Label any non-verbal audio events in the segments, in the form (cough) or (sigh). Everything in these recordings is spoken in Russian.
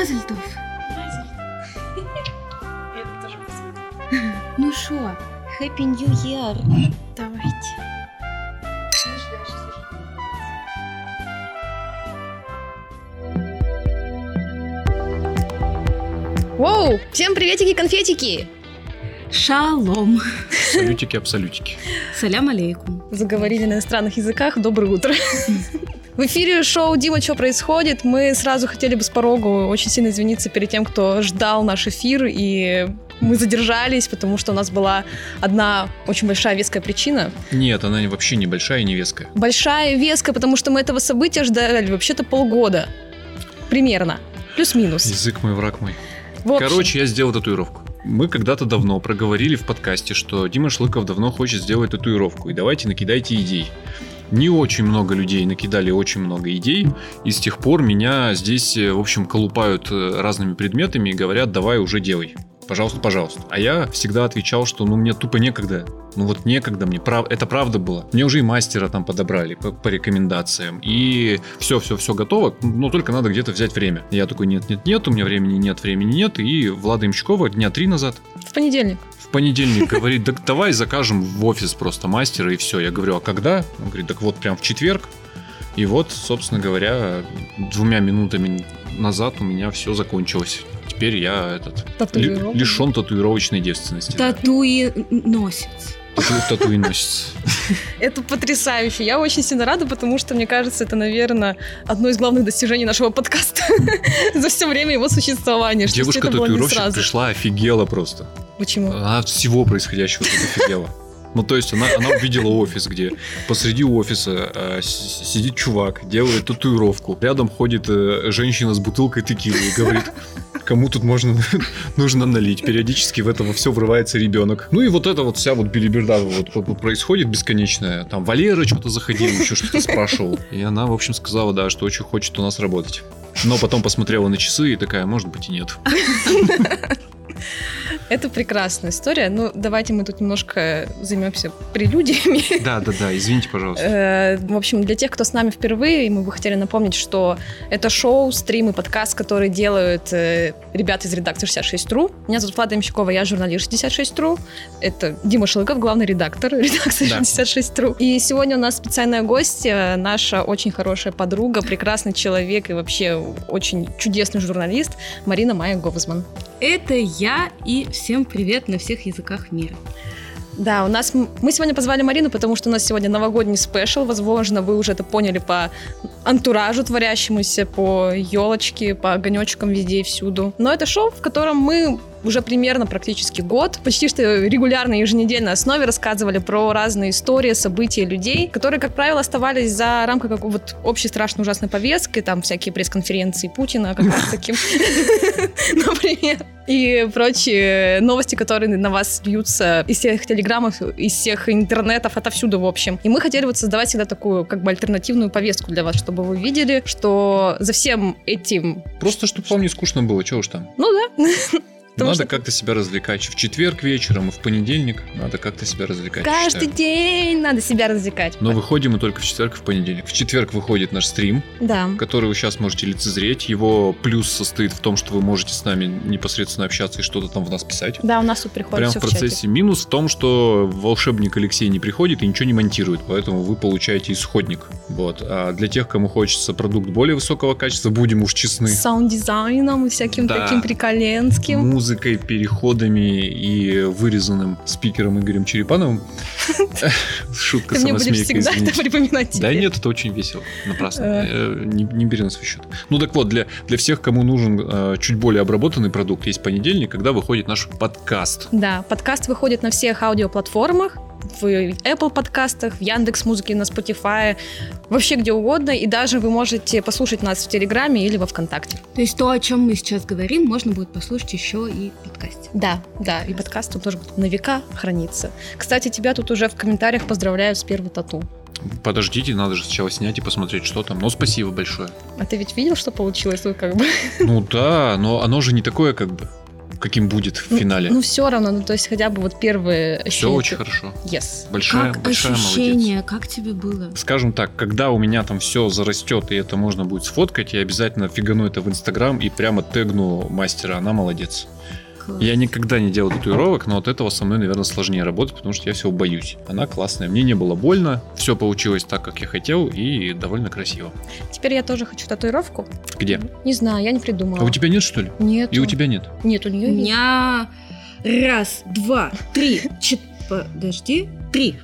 Мазальтов. Ну шо, Happy New Year. Давайте. Воу! Всем приветики, конфетики! Шалом. Салютики-абсолютики. Салям алейкум. Заговорили на иностранных языках. Доброе утро. (laughs) В эфире шоу «Дима, что происходит?» Мы сразу хотели бы с порогу очень сильно извиниться перед тем, кто ждал наш эфир, и мы задержались, потому что у нас была одна очень большая веская причина. Нет, она вообще не большая и не веская. Большая веская, потому что мы этого события ждали вообще-то полгода. Примерно. Плюс-минус. Язык мой, враг мой. В общем, Короче, я сделал татуировку. Мы когда-то давно проговорили в подкасте, что Дима Шлыков давно хочет сделать татуировку, и давайте накидайте идей. Не очень много людей накидали очень много идей, и с тех пор меня здесь, э, в общем, колупают э, разными предметами и говорят, давай уже делай. Пожалуйста, пожалуйста. А я всегда отвечал, что ну мне тупо некогда. Ну вот некогда мне. Прав... Это правда было. Мне уже и мастера там подобрали по, по рекомендациям. И все-все-все готово. Но только надо где-то взять время. Я такой, нет-нет-нет, у меня времени нет, времени нет. И Влада Имчкова дня три назад в понедельник. Понедельник говорит, так давай закажем в офис просто мастера и все. Я говорю, а когда? Он говорит, так вот прям в четверг. И вот, собственно говоря, двумя минутами назад у меня все закончилось. Теперь я этот Татуировка. лишен татуировочной девственности. да. Татуи носит. Тату, татуиносец. (laughs) Это потрясающе. Я очень сильно рада, потому что, мне кажется, это, наверное, одно из главных достижений нашего подкаста (laughs) за все время его существования. Девушка-татуировщик пришла, офигела просто. Почему? Она от всего происходящего тут офигела. (laughs) Ну, то есть она, она увидела офис, где посреди офиса э, сидит чувак, делает татуировку. Рядом ходит э, женщина с бутылкой текилы и говорит, кому тут можно (laughs) нужно налить. Периодически в это во все врывается ребенок. Ну и вот это вот вся вот билиберда вот происходит бесконечная. Там Валера что-то заходил, еще что-то спрашивал. И она, в общем, сказала, да, что очень хочет у нас работать. Но потом посмотрела на часы и такая, может быть и нет. (laughs) (laughs) Это прекрасная история. Ну, давайте мы тут немножко займемся прелюдиями. (laughs) Да, да, да, извините, пожалуйста. Э, В общем, для тех, кто с нами впервые, мы бы хотели напомнить, что это шоу, стрим и подкаст, который делают э, ребята из редакции 66.ru. Меня зовут Влада Ямщикова, я журналист 66.ru. Это Дима Шелыков, главный редактор редакции Да. 66.ru. И сегодня у нас специальная гостья, наша очень хорошая подруга, прекрасный человек и вообще очень чудесный журналист Марина Майя Говзман. Это я и всем привет на всех языках мира. Да, у нас мы сегодня позвали Марину, потому что у нас сегодня новогодний спешл. Возможно, вы уже это поняли по антуражу творящемуся, по елочке, по огонечкам везде и всюду. Но это шоу, в котором мы уже примерно практически год, почти что регулярно, еженедельной основе рассказывали про разные истории, события людей, которые, как правило, оставались за рамкой какой вот общей страшной ужасной повестки, там всякие пресс-конференции Путина, как раз таким, (laughs) например, и прочие новости, которые на вас льются из всех телеграммов, из всех интернетов, отовсюду, в общем. И мы хотели вот создавать всегда такую как бы альтернативную повестку для вас, чтобы вы видели, что за всем этим, Просто, чтобы вам не скучно было, чего уж там. ну да, (laughs) Потому надо что- как-то себя развлекать. В четверг вечером и в понедельник надо как-то себя развлекать. каждый считаю. день надо себя развлекать. Но выходим мы только в четверг и в понедельник. В четверг выходит наш стрим, Да. который вы сейчас можете лицезреть. Его плюс состоит в том, что вы можете с нами непосредственно общаться и что-то там в нас писать. Да, у нас тут приходит Прям все в в чате. процессе. Минус в том, что волшебник Алексей не приходит и ничего не монтирует, поэтому вы получаете исходник. Вот. А для тех, кому хочется продукт более высокого качества, будем уж честны. С саунд-дизайном и всяким Да. таким приколенским. Музыкой, переходами и вырезанным спикером Игорем Черепановым. (laughs) Шутка всегда это извините. припоминать Да нет, это очень весело, напрасно. Э. Э, Не, бери на свой счет. Ну так вот, для, для всех, кому нужен э, чуть более обработанный продукт, есть понедельник, когда выходит наш подкаст. Да, подкаст выходит на всех аудиоплатформах, в Apple подкастах, в Яндекс Музыке, на Spotify, вообще где угодно, и даже вы можете послушать нас в Телеграме или во Вконтакте. То есть то, о чем мы сейчас говорим, можно будет послушать еще и в подкасте. Да, да, и подкаст тут тоже будет на века храниться. Кстати, тебя тут уже в комментариях поздравляют с первой тату. Подождите, надо же сначала снять и посмотреть, что там. Ну, спасибо большое. А ты ведь видел, что получилось? Тут как бы... Ну да, но оно же не такое, как бы. Каким будет в финале. Ну, все равно, ну, то есть хотя бы вот первые... Все очень хорошо. Yes. Большая, как большая ощущение, молодец. как тебе было? Скажем так, когда у меня там все зарастет, и это можно будет сфоткать, я обязательно фигану это в Инстаграм и прямо тегну мастера. Она молодец. Я никогда не делал татуировок, но от этого со мной, наверное, сложнее работать, потому что я всего боюсь. Она классная. Мне не было больно, все получилось так, как я хотел, и довольно красиво. Теперь я тоже хочу татуировку. Где? Не знаю, я не придумала. А у тебя нет, что ли? Нет. И у тебя нет? Нет, у У нее есть. меня раз, два, три, четыре... Подожди, три.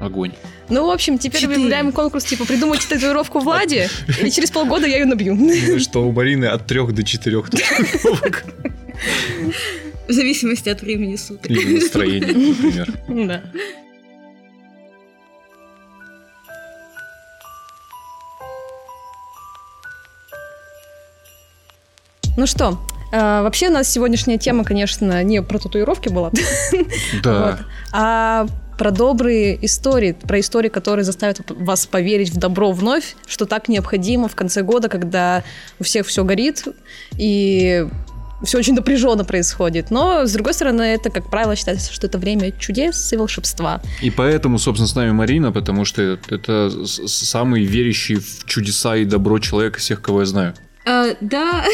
Огонь. Ну, в общем, теперь Четыре. объявляем конкурс, типа, придумайте татуировку Владе, (laughs) и через полгода я ее набью. Что у Марины от трех до четырех (laughs) татуировок. В зависимости от времени суток. Или настроения, например. Да. Ну что, э, вообще у нас сегодняшняя тема, конечно, не про татуировки была, Да. Вот. а про добрые истории, про истории, которые заставят вас поверить в добро вновь, что так необходимо в конце года, когда у всех все горит и все очень напряженно происходит. Но, с другой стороны, это, как правило, считается, что это время чудес и волшебства. И поэтому, собственно, с нами Марина, потому что это самый верящий в чудеса и добро человек из всех, кого я знаю. А, да,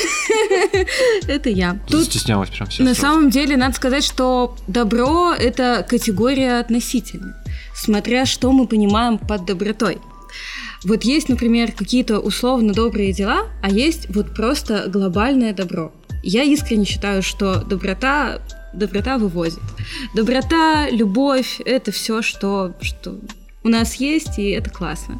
(laughs) это я. Тут Стеснялась прям все. на самом деле надо сказать, что добро – это категория относительная, смотря что мы понимаем под добротой. Вот есть, например, какие-то условно добрые дела, а есть вот просто глобальное добро. Я искренне считаю, что доброта, доброта вывозит. Доброта, любовь – это все, что, что у нас есть, и это классно.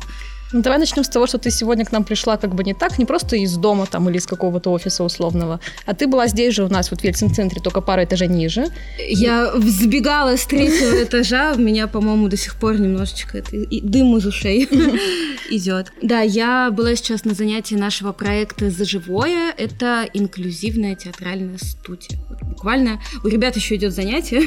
Ну, давай начнем с того, что ты сегодня к нам пришла как бы не так, не просто из дома там или из какого-то офиса условного, а ты была здесь же у нас вот в Ельцин-центре, только пару этажей ниже. Я взбегала с третьего (laughs) этажа, у меня, по-моему, до сих пор немножечко это, и дым из ушей (laughs) идет. Да, я была сейчас на занятии нашего проекта «Заживое». Это инклюзивная театральная студия. Буквально у ребят еще идет занятие,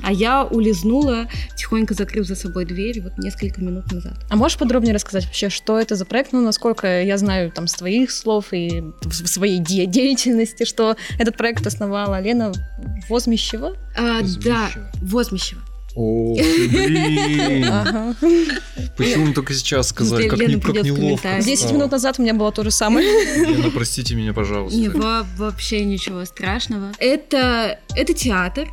(laughs) а я улизнула, тихонько закрыв за собой дверь вот несколько минут назад. А можешь подробнее рассказать вообще, что это за проект? Ну, насколько я знаю там с твоих слов и в своей де- деятельности, что этот проект основала Лена Возмещева. А, да, Возмещева. О, блин. Ага. Почему мы только сейчас сказали? Как, не, неловко комментарии. Десять стало. минут назад у меня было то же самое. Лена, простите меня, пожалуйста. Не, вообще ничего страшного. Это, это театр.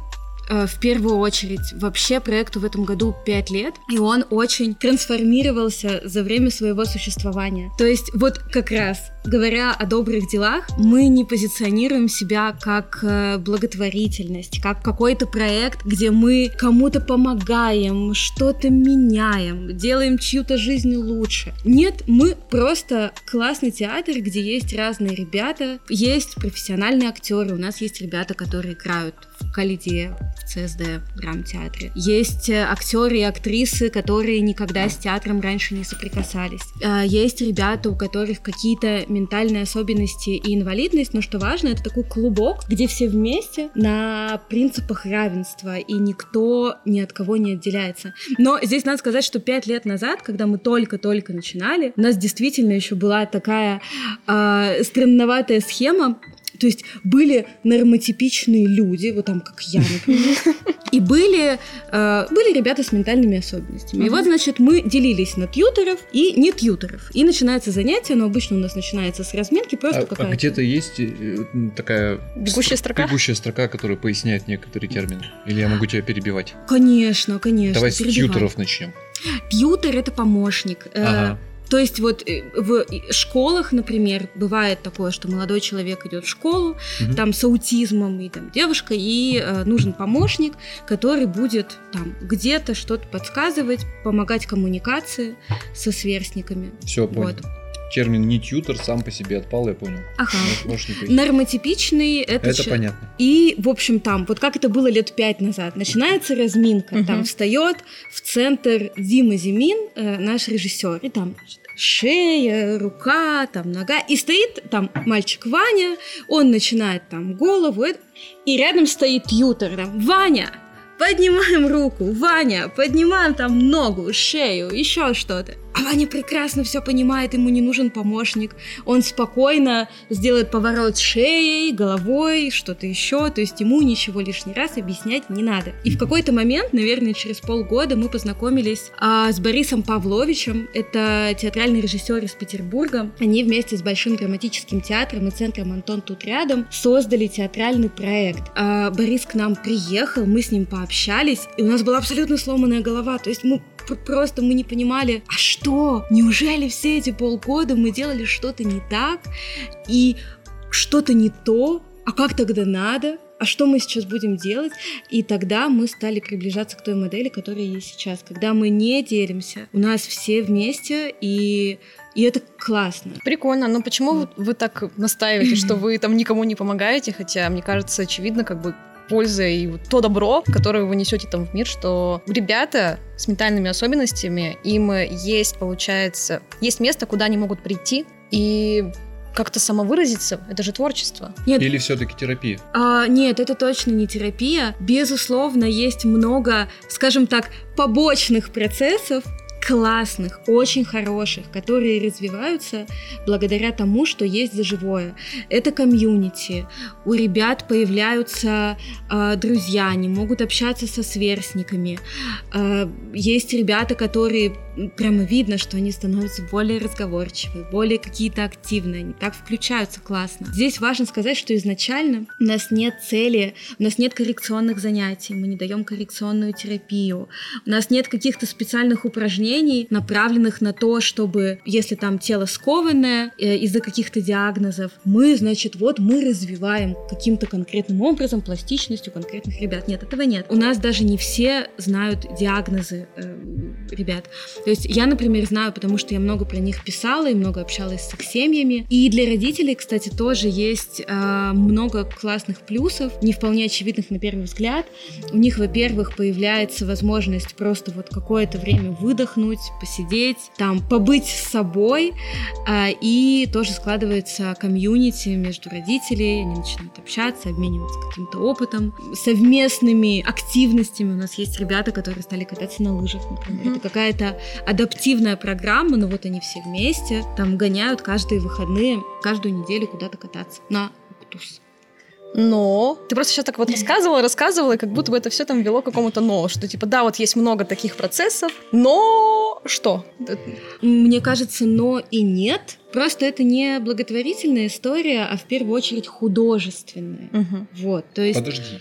Э, В первую очередь, вообще проекту в этом году 5 лет, и он очень трансформировался за время своего существования. То есть вот как раз, говоря о добрых делах, мы не позиционируем себя как э, благотворительность, как какой-то проект, где мы кому-то помогаем, что-то меняем, делаем чью-то жизнь лучше. Нет, мы просто классный театр, где есть разные ребята, есть профессиональные актеры, у нас есть ребята, которые играют Калиде, в ЦСД, драмтеатре. Есть э, актеры и актрисы, которые никогда с театром раньше не соприкасались. Э, Есть ребята, у которых какие-то ментальные особенности и инвалидность, но что важно, это такой клубок, где все вместе на принципах равенства, и никто ни от кого не отделяется. Но здесь надо сказать, что пять лет назад, когда мы только-только начинали, у нас действительно еще была такая э, странноватая схема, то есть были нормотипичные люди, вот там как я, например, и были, э, были ребята с ментальными особенностями. И вот, значит, мы делились на тьютеров и не тьютеров. И начинается занятие, но обычно у нас начинается с разминки, просто А, а какая-то... где-то есть э, такая Бегущая строка? бегущая строка, которая поясняет некоторые термины? Или я могу тебя перебивать? Конечно, конечно. Давай с перебивай. тьютеров начнем. Тьютер — это помощник. Э, Ага. То есть вот э, в школах, например, бывает такое, что молодой человек идет в школу, Мгм. там с аутизмом и там девушка, и э, нужен помощник, который будет там где-то что-то подсказывать, помогать коммуникации со сверстниками. Все, понял. Вот. Термин не тьютер сам по себе отпал, я понял. Ага. Нормотипичный это, Это че- понятно. И, в общем, там, вот как это было лет пять назад, начинается разминка, Мгм. там встает в центр Дима Зимин, э, наш режиссер, и там шея, рука, там нога, и стоит там мальчик Ваня, он начинает там голову, и рядом стоит Ютер, там, Ваня, поднимаем руку, Ваня, поднимаем там ногу, шею, еще что-то. Ваня прекрасно все понимает, ему не нужен помощник. Он спокойно сделает поворот шеей, головой, что-то еще. То есть ему ничего лишний раз объяснять не надо. И в какой-то момент, наверное, через полгода мы познакомились а, с Борисом Павловичем. Это театральный режиссер из Петербурга. Они вместе с Большим драматическим театром и центром Антон тут рядом создали театральный проект. А, Борис к нам приехал, мы с ним пообщались, и у нас была абсолютно сломанная голова. То есть мы просто мы не понимали, а что? Неужели все эти полгода мы делали что-то не так и что-то не то? А как тогда надо? а что мы сейчас будем делать? И тогда мы стали приближаться к той модели, которая есть сейчас, когда мы не делимся, у нас все вместе, и и это классно. Прикольно. Но почему вот. вы так настаиваете, что (clears throat) вы там никому не помогаете? Хотя, мне кажется, очевидно, как бы польза и то добро, которое вы несете там в мир, что ребята с ментальными особенностями, им есть, получается, есть место, куда они могут прийти и как-то самовыразиться, это же творчество. Нет. Или все-таки терапия? А, нет, это точно не терапия. Безусловно, есть много, скажем так, побочных процессов, классных, очень хороших, которые развиваются благодаря тому, что есть за живое. Это комьюнити. У ребят появляются э, друзья, они могут общаться со сверстниками. Э, есть ребята, которые прямо видно, что они становятся более разговорчивые, более какие-то активные, они так включаются классно. Здесь важно сказать, что изначально у нас нет цели, у нас нет коррекционных занятий, мы не даем коррекционную терапию, у нас нет каких-то специальных упражнений, направленных на то, чтобы, если там тело скованное э, из-за каких-то диагнозов, мы, значит, вот мы развиваем каким-то конкретным образом пластичностью конкретных ребят. Нет, этого нет. У нас даже не все знают диагнозы э, ребят. То есть я, например, знаю, потому что я много про них писала и много общалась с их семьями. И для родителей, кстати, тоже есть э, много классных плюсов, не вполне очевидных на первый взгляд. У них, во-первых, появляется возможность просто вот какое-то время выдохнуть, посидеть, там, побыть с собой, э, и тоже складывается комьюнити между родителей, они начинают общаться, обмениваться каким-то опытом, совместными активностями. У нас есть ребята, которые стали кататься на лыжах, например. Mm-hmm. Это какая-то адаптивная программа, но вот они все вместе там гоняют каждые выходные, каждую неделю куда-то кататься на туз. Но ты просто сейчас так вот рассказывала, рассказывала, и как будто бы это все там вело к какому-то но, что типа да, вот есть много таких процессов, но что? Мне кажется, но и нет. Просто это не благотворительная история, а в первую очередь художественная. Угу. Вот, то есть. Подожди.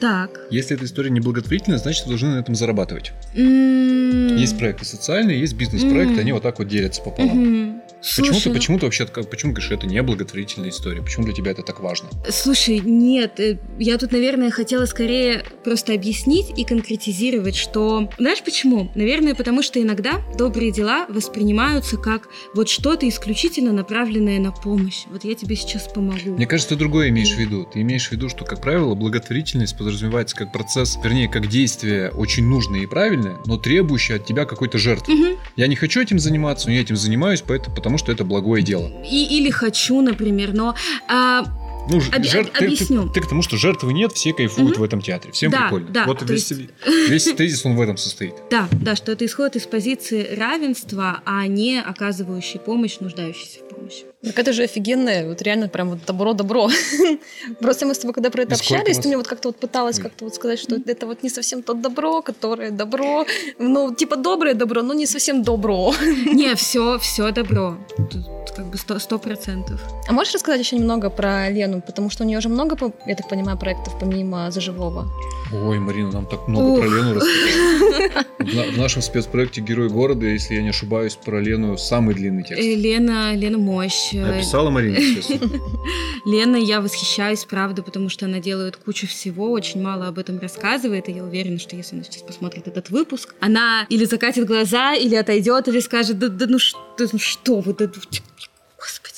Так. Если эта история не благотворительная, значит, вы должны на этом зарабатывать. Mm. Есть проекты социальные, есть бизнес-проекты, mm. они вот так вот делятся пополам. Mm-hmm. Почему ты, ну почему ты вообще, почему говоришь, это не благотворительная история? Почему для тебя это так важно? Слушай, нет, э, я тут, наверное, хотела скорее просто объяснить и конкретизировать, что... Знаешь почему? Наверное, потому что иногда добрые дела воспринимаются как вот что-то исключительно направленное на помощь. Вот я тебе сейчас помогу. Мне кажется, ты другое имеешь в виду. Ты имеешь в виду, что, как правило, благотворительность подразумевается как процесс, вернее, как действие очень нужное и правильное, но требующее от тебя какой-то жертвы. Угу. Я не хочу этим заниматься, но я этим занимаюсь, поэтому, потому что это благое дело. И, или хочу, например, но... А... Ну, Об, жертв, объясню. Ты, ты, к тому, что жертвы нет, все кайфуют угу. в этом театре. Всем да, прикольно. Да, вот весь, есть... весь тезис, он в этом состоит. (laughs) Да, да, что это исходит из позиции равенства, а не оказывающей помощь, нуждающейся в помощи. Так это же офигенное, вот реально прям вот добро-добро. (laughs) Просто мы с тобой когда про это общались, ты мне вот как-то вот пыталась как-то вот сказать, что это вот не совсем то добро, которое добро, ну, типа доброе добро, но не совсем добро. (laughs) Не, все, все добро. Тут как бы сто процентов. А можешь рассказать еще немного про Лену? Потому что у нее уже много, я так понимаю, проектов помимо «Заживого». Ой, Марина, нам так много Ух. про Лену рассказали. (laughs) В, в нашем спецпроекте «Герой города», если я не ошибаюсь, про Лену самый длинный текст. Э, Лена, Лена мощь. Написала Марина сейчас. (laughs) Лена, я восхищаюсь, правда, потому что она делает кучу всего, очень мало об этом рассказывает, и я уверена, что если она сейчас посмотрит этот выпуск, она или закатит глаза, или отойдет, или скажет, да, да ну что, ну что вы, да, господи.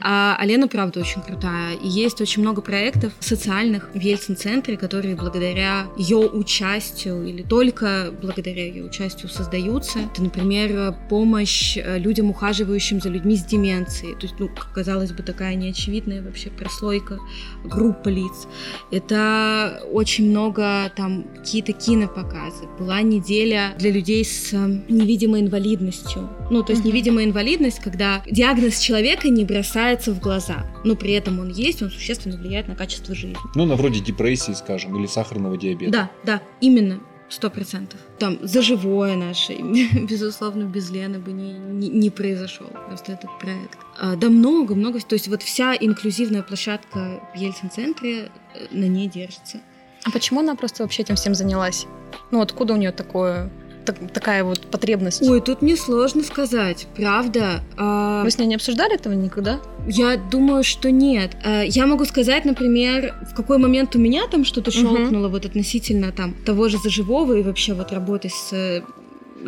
А, а Лена, правда, очень крутая. И есть очень много проектов социальных в Ельцин-центре, которые благодаря ее участию или только благодаря ее участию создаются. Это, например, помощь э, людям, ухаживающим за людьми с деменцией. То есть, ну, казалось бы, такая неочевидная вообще прослойка, группа лиц. Это очень много там какие-то кинопоказы. Была неделя для людей с э, невидимой инвалидностью. Ну, то есть невидимая инвалидность, когда диагноз человека не бросается в глаза, но при этом он есть, он существенно влияет на качество жизни. Ну, на вроде депрессии, скажем, или сахарного диабета. Да, да, именно. Сто процентов. Там за живое наше, (laughs) безусловно, без Лены бы не, не, не произошел просто этот проект. А, да много, много. То есть вот вся инклюзивная площадка в Ельцин-центре э, на ней держится. А почему она просто вообще этим всем занялась? Ну, откуда у нее такое так, такая вот потребность? Ой, тут мне сложно сказать, правда. А... Вы с ней не обсуждали этого никогда? Я думаю, что нет. А, я могу сказать, например, в какой момент у меня там что-то щелкнуло угу. вот относительно там того же заживого и вообще вот работы с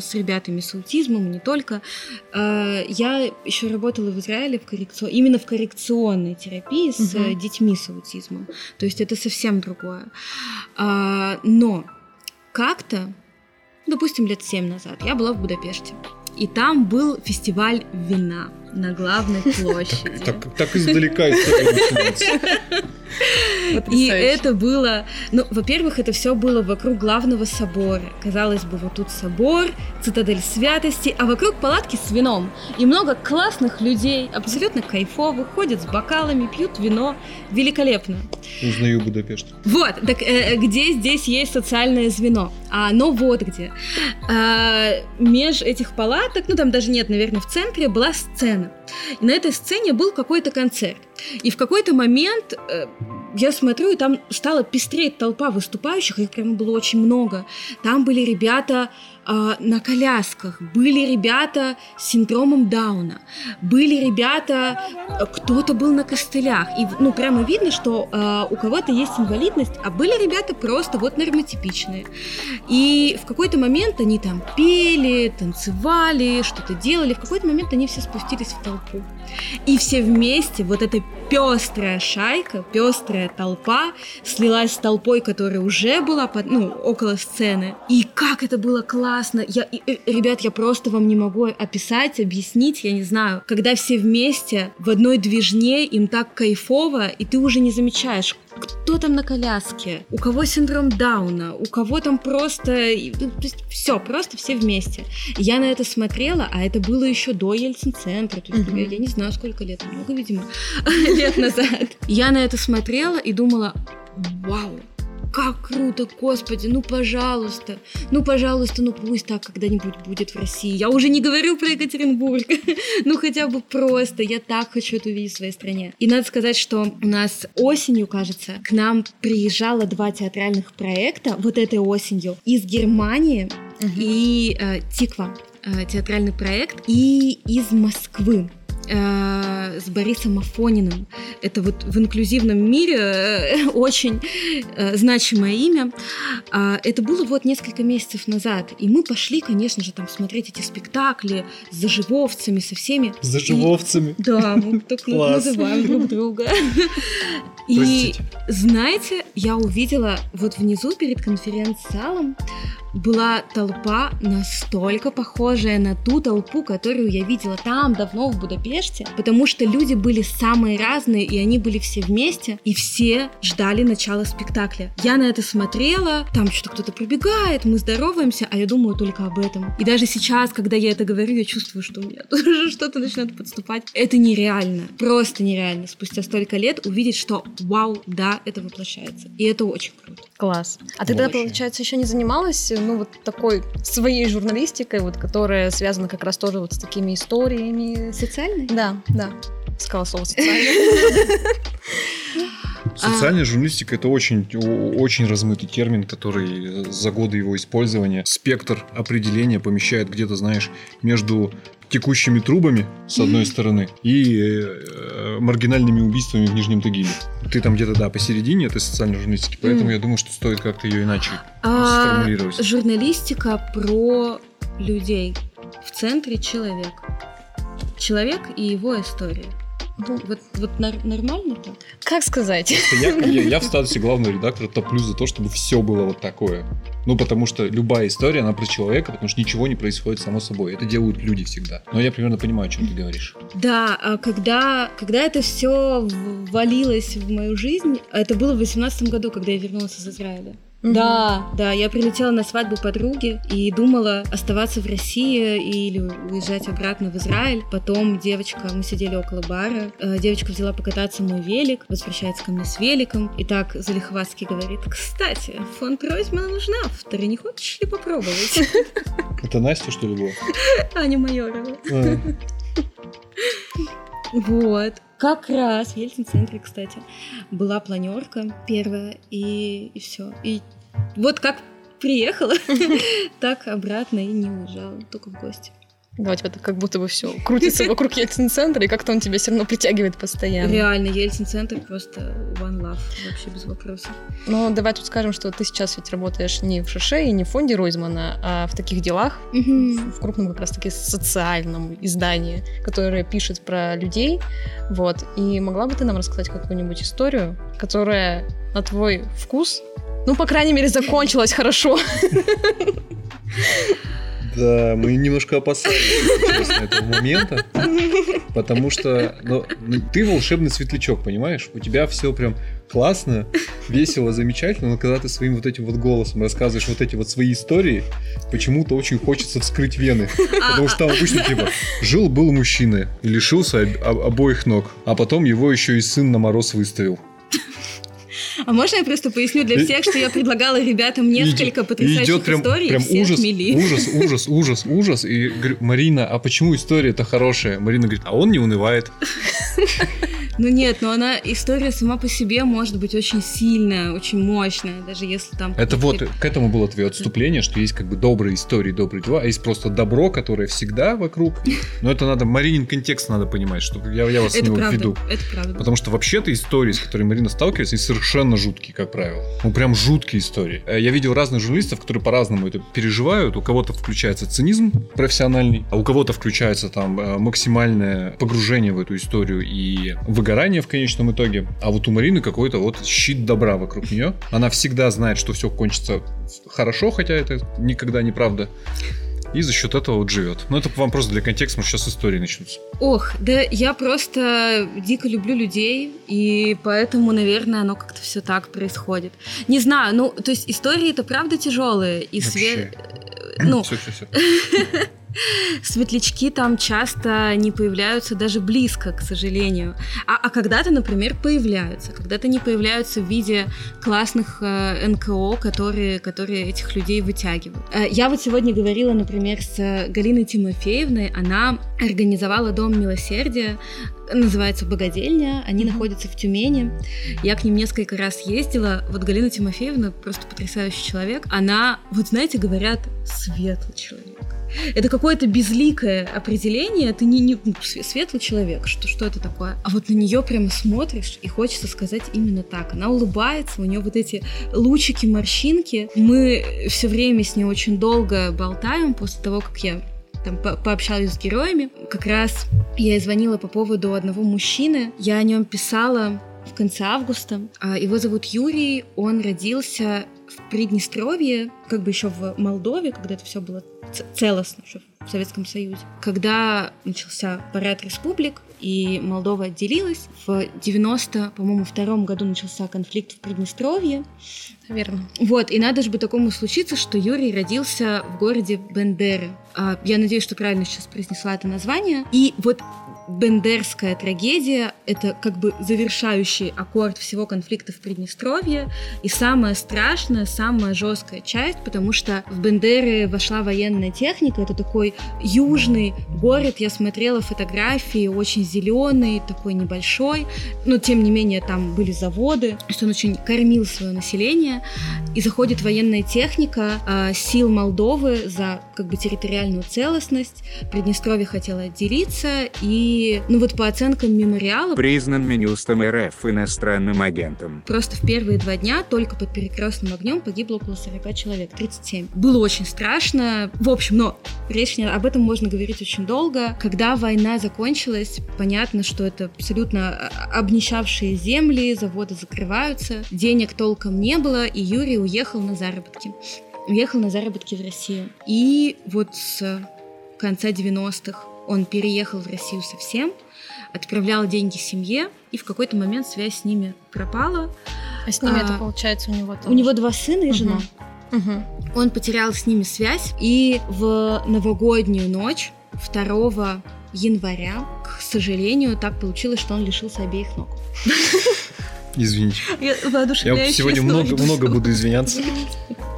с ребятами с аутизмом, не только. А, я еще работала в Израиле в коррекцион... именно в коррекционной терапии с угу. детьми с аутизмом. То есть это совсем другое. А, но как-то допустим, лет семь назад, я была в Будапеште. И там был фестиваль вина на главной (laughs) площади. Так, так издалека история начинается. (laughs) И это было, ну, во-первых, это все было вокруг главного собора. Казалось бы, вот тут собор, цитадель святости, а вокруг палатки с вином. И много классных людей, абсолютно кайфовых, ходят с бокалами, пьют вино. Великолепно. Узнаю Будапешт. Вот, так э, где здесь есть социальное звено? А оно вот где. А, меж этих палаток, ну там даже нет, наверное, в центре была сцена. И на этой сцене был какой-то концерт. И в какой-то момент э, я смотрю, и там стала пестреть толпа выступающих, их прямо было очень много. Там были ребята на колясках, были ребята с синдромом Дауна, были ребята, кто-то был на костылях. И ну прямо видно, что э, у кого-то есть инвалидность, а были ребята просто вот нормотипичные. И в какой-то момент они там пели, танцевали, что-то делали. В какой-то момент они все спустились в толпу. И все вместе, вот эта пестрая шайка, пестрая толпа слилась с толпой, которая уже была под, ну, около сцены. И как это было классно! Я, и, и, ребят, я просто вам не могу описать, объяснить, я не знаю. Когда все вместе в одной движне, им так кайфово, и ты уже не замечаешь, кто там на коляске, у кого синдром Дауна, у кого там просто... Ну, то есть все, просто все вместе. Я на это смотрела, а это было еще до Ельцин-центра. То есть, uh-huh. я не знаю, сколько лет, много, видимо, (laughs) лет назад. Я на это смотрела и думала, вау, как круто, господи, ну пожалуйста, ну пожалуйста, ну пусть так когда-нибудь будет в России. Я уже не говорю про Екатеринбург, (laughs) ну хотя бы просто, я так хочу это увидеть в своей стране. И надо сказать, что у нас осенью, кажется, к нам приезжало два театральных проекта, вот этой осенью, из Германии uh-huh. и э, Тиква э, театральный проект, и из Москвы э, с Борисом Афониным. Это вот в инклюзивном мире э, (laughs) очень э, значимое имя. Э, это было вот несколько месяцев назад. И мы пошли, конечно же, там смотреть эти спектакли с заживовцами, со всеми. С заживовцами? И, да, мы (laughs) так называем друг друга. (laughs) И знаете, я увидела вот внизу перед конференц-залом была толпа настолько похожая на ту толпу, которую я видела там давно в Будапеште, потому что люди были самые разные, и они были все вместе, и все ждали начала спектакля. Я на это смотрела, там что-то кто-то пробегает, мы здороваемся, а я думаю только об этом. И даже сейчас, когда я это говорю, я чувствую, что у меня (laughs) тоже что-то начинает подступать. Это нереально, просто нереально. Спустя столько лет увидеть, что вау, да, это воплощается. И это очень круто. Класс. А ты тогда, получается, еще не занималась ну, вот такой своей журналистикой, вот, которая связана как раз тоже вот с такими историями. Социальной? Да, да. Сказала слово социальной. (laughs) Социальная а... журналистика это очень, очень размытый термин, который за годы его использования спектр определения помещает где-то, знаешь, между текущими трубами, с одной стороны, и э, маргинальными убийствами в Нижнем Тагиле. Ты там где-то, да, посередине этой социальной журналистики, поэтому я думаю, что стоит как-то ее иначе а, сформулировать. Журналистика про людей. В центре человек. Человек и его история. Ну, вот, вот нар- нормально так? Как сказать? Я, я, я в (laughs) статусе главного редактора топлю за то, чтобы все было вот такое. Ну, потому что любая история, она про человека, потому что ничего не происходит само собой. Это делают люди всегда. Но я примерно понимаю, о чем ты говоришь. Да, а когда, когда это все валилось в мою жизнь, это было в 2018 году, когда я вернулась из Израиля. Да, да, я прилетела на свадьбу подруги и думала оставаться в России или уезжать обратно в Израиль. Потом девочка, мы сидели около бара, э, девочка взяла покататься мой велик, возвращается ко мне с великом и так залихватски говорит, кстати, фонд Ройзмана нужна, второй не хочешь ли попробовать? (laughs) Это Настя, что ли, была? (laughs) Аня Майорова. А. Вот. Как раз в Ельцин-центре, кстати, была планерка первая, и, и все. И вот как приехала, (laughs) так обратно и не уезжала, только в гости. Давайте это как будто бы все крутится вокруг Ельцин-центра, и как-то он тебя все равно притягивает постоянно. Реально, Ельцин-центр просто one love, вообще без вопросов. Ну, давай тут скажем, что ты сейчас ведь работаешь не в Шише и не в фонде Ройзмана, а в таких делах, Мгм. в крупном как раз-таки социальном издании, которое пишет про людей. Вот. И могла бы ты нам рассказать какую-нибудь историю, которая на твой вкус, ну, по крайней мере, закончилась хорошо. (laughs) Да, мы немножко опасались, честно, этого момента. Потому что ну, ну, ты волшебный светлячок, понимаешь? У тебя все прям классно, весело, замечательно, но когда ты своим вот этим вот голосом рассказываешь вот эти вот свои истории, почему-то очень хочется вскрыть вены. Потому что там обычно типа жил-был мужчина, и лишился об- об- обоих ног, а потом его еще и сын на мороз выставил. А можно я просто поясню для всех, что я предлагала ребятам несколько потрясающих идет прям, историй, прям все ужас, отмели. ужас, ужас, ужас, ужас. И говорю, Марина, а почему история-то хорошая? Марина говорит, а он не унывает. Ну нет, но она, история сама по себе может быть очень сильная, очень мощная, даже если там... Это вот, к этому было твое отступление, что есть как бы добрые истории, добрые дела, а есть просто добро, которое всегда вокруг. Но это надо, Маринин контекст надо понимать, что я, я вас Это не правда, это правда. Потому что вообще-то истории, с которыми Марина сталкивается, они совершенно жуткие, как правило. Ну, прям жуткие истории. Э, Я видел разных журналистов, которые по-разному это переживают. У кого-то включается цинизм профессиональный, а у кого-то включается там э, максимальное погружение в эту историю и выгорание в конечном итоге. А вот у Марины какой-то вот щит добра вокруг нее. Она всегда знает, что все кончится хорошо, хотя это никогда не правда. И за счет этого вот живет. Ну, это вам просто для контекста, потому что сейчас истории начнутся. Ох, да я просто дико люблю людей, и поэтому, наверное, оно как-то все так происходит. Не знаю, ну, то есть истории это правда тяжелые, и све- ну, все, все, все. (laughs) светлячки там часто не появляются даже близко, к сожалению. А, а когда-то, например, появляются. Когда-то не появляются в виде классных э, НКО, которые, которые этих людей вытягивают. Э, я вот сегодня говорила, например, с Галиной Тимофеевной. Она организовала Дом Милосердия, называется Богодельня. Они находятся в Тюмени. Я к ним несколько раз ездила. Вот Галина Тимофеевна просто потрясающий человек. Она, вот знаете, говорят, светлый человек. Это какое-то безликое определение, ты не, не ну, све- светлый человек, что, что это такое? А вот на нее прямо смотришь, и хочется сказать именно так. Она улыбается, у нее вот эти лучики, морщинки. Мы все время с ней очень долго болтаем после того, как я там по- пообщалась с героями. Как раз я звонила по поводу одного мужчины. Я о нем писала в конце августа. А, Его зовут Юрий, он родился в Приднестровье, как бы еще в Молдове, когда это все было целостно еще в Советском Союзе. Когда начался парад республик, и Молдова отделилась, в 90, по-моему, втором году начался конфликт в Приднестровье, Верно. вот, и надо же бы такому случиться, что Юрий родился в городе Бендеры. А, Я надеюсь, что правильно сейчас произнесла это название. И вот Бендерская трагедия — это как бы завершающий аккорд всего конфликта в Приднестровье. И самая страшная, самая жесткая часть, потому что в Бендеры вошла военная техника, это такой южный город, я смотрела фотографии, очень зеленый, такой небольшой, но тем не менее там были заводы, то есть он очень кормил свое население, и заходит военная техника а, сил Молдовы за как бы территориальную целостность, Приднестровье хотело отделиться, и, ну вот по оценкам мемориала... Признан Минюстом РФ иностранным агентом. Просто в первые два дня только под перекрестным огнем погибло около 40 человек, 37. Было очень страшно. В общем, но речь не об этом можно говорить очень долго. Когда война закончилась, понятно, что это абсолютно а, обнищавшие земли, заводы закрываются, денег толком не было, и Юрий уехал на заработки. Уехал на заработки в Россию. И вот с конца 90-х он переехал в Россию совсем, отправлял деньги семье, и в какой-то момент связь с ними пропала. А с ними А, это получается у него У него два сына и жена. Мгм. Он потерял с ними связь, и в новогоднюю ночь 2 января, к сожалению, так получилось, что он лишился обеих ног. Извините. Я Я сегодня много, (laughs) много буду извиняться.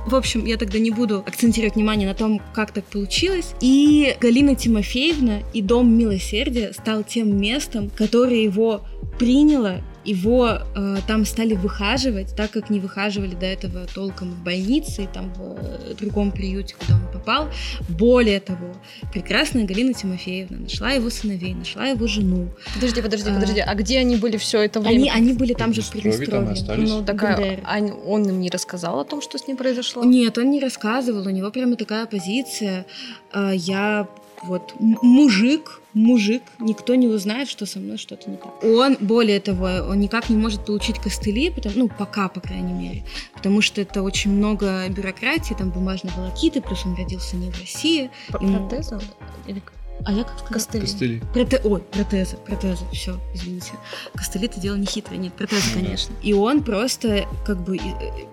В общем, я тогда не буду акцентировать внимание на том, как так получилось. И Галина Тимофеевна и Дом Милосердия стал тем местом, которое его приняло, его э, там стали выхаживать, так как не выхаживали до этого толком в больнице и там в э, другом приюте, куда он попал. Более того, прекрасная Галина Тимофеевна нашла его сыновей, нашла его жену. Подожди, подожди, А. подожди. А где они были все это Они, время? они были там же в Приднестровье? Ну, такая, он им не рассказал о том, что с ним произошло? Нет, он не рассказывал, у него прямо такая позиция. а, Я вот мужик, мужик, никто не узнает, что со мной что-то не так. Он, более того, он никак не может получить костыли, потому, ну, пока, по крайней мере, потому что это очень много бюрократии, там бумажной волокиты, плюс он родился не в России. П- ему- Протезом? Или А я как сказала? костыли? Костыли. Проте... Ой, протезы, протезы, все, извините. Костыли это дело не хитрое, нет, протезы, конечно. И он просто как бы э,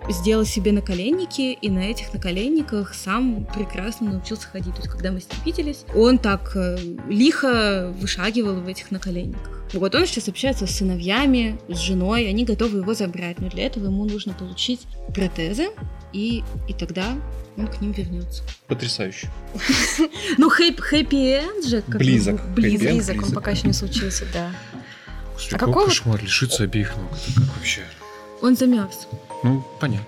сделал себе наколенники, и на этих наколенниках сам прекрасно научился ходить. То есть, когда мы с ним виделись, он так э, лихо вышагивал в этих наколенниках. Вот он сейчас общается с сыновьями, с женой, они готовы его забрать, но для этого ему нужно получить протезы, и, и тогда он к ним вернется. Потрясающе. (laughs) Ну, хэп- хэппи-энд же. Близок. Близок. Он пока еще не случился, да. А какой кошмар, лишиться обеих ног. Как вообще? Он замерз. Ну, понятно.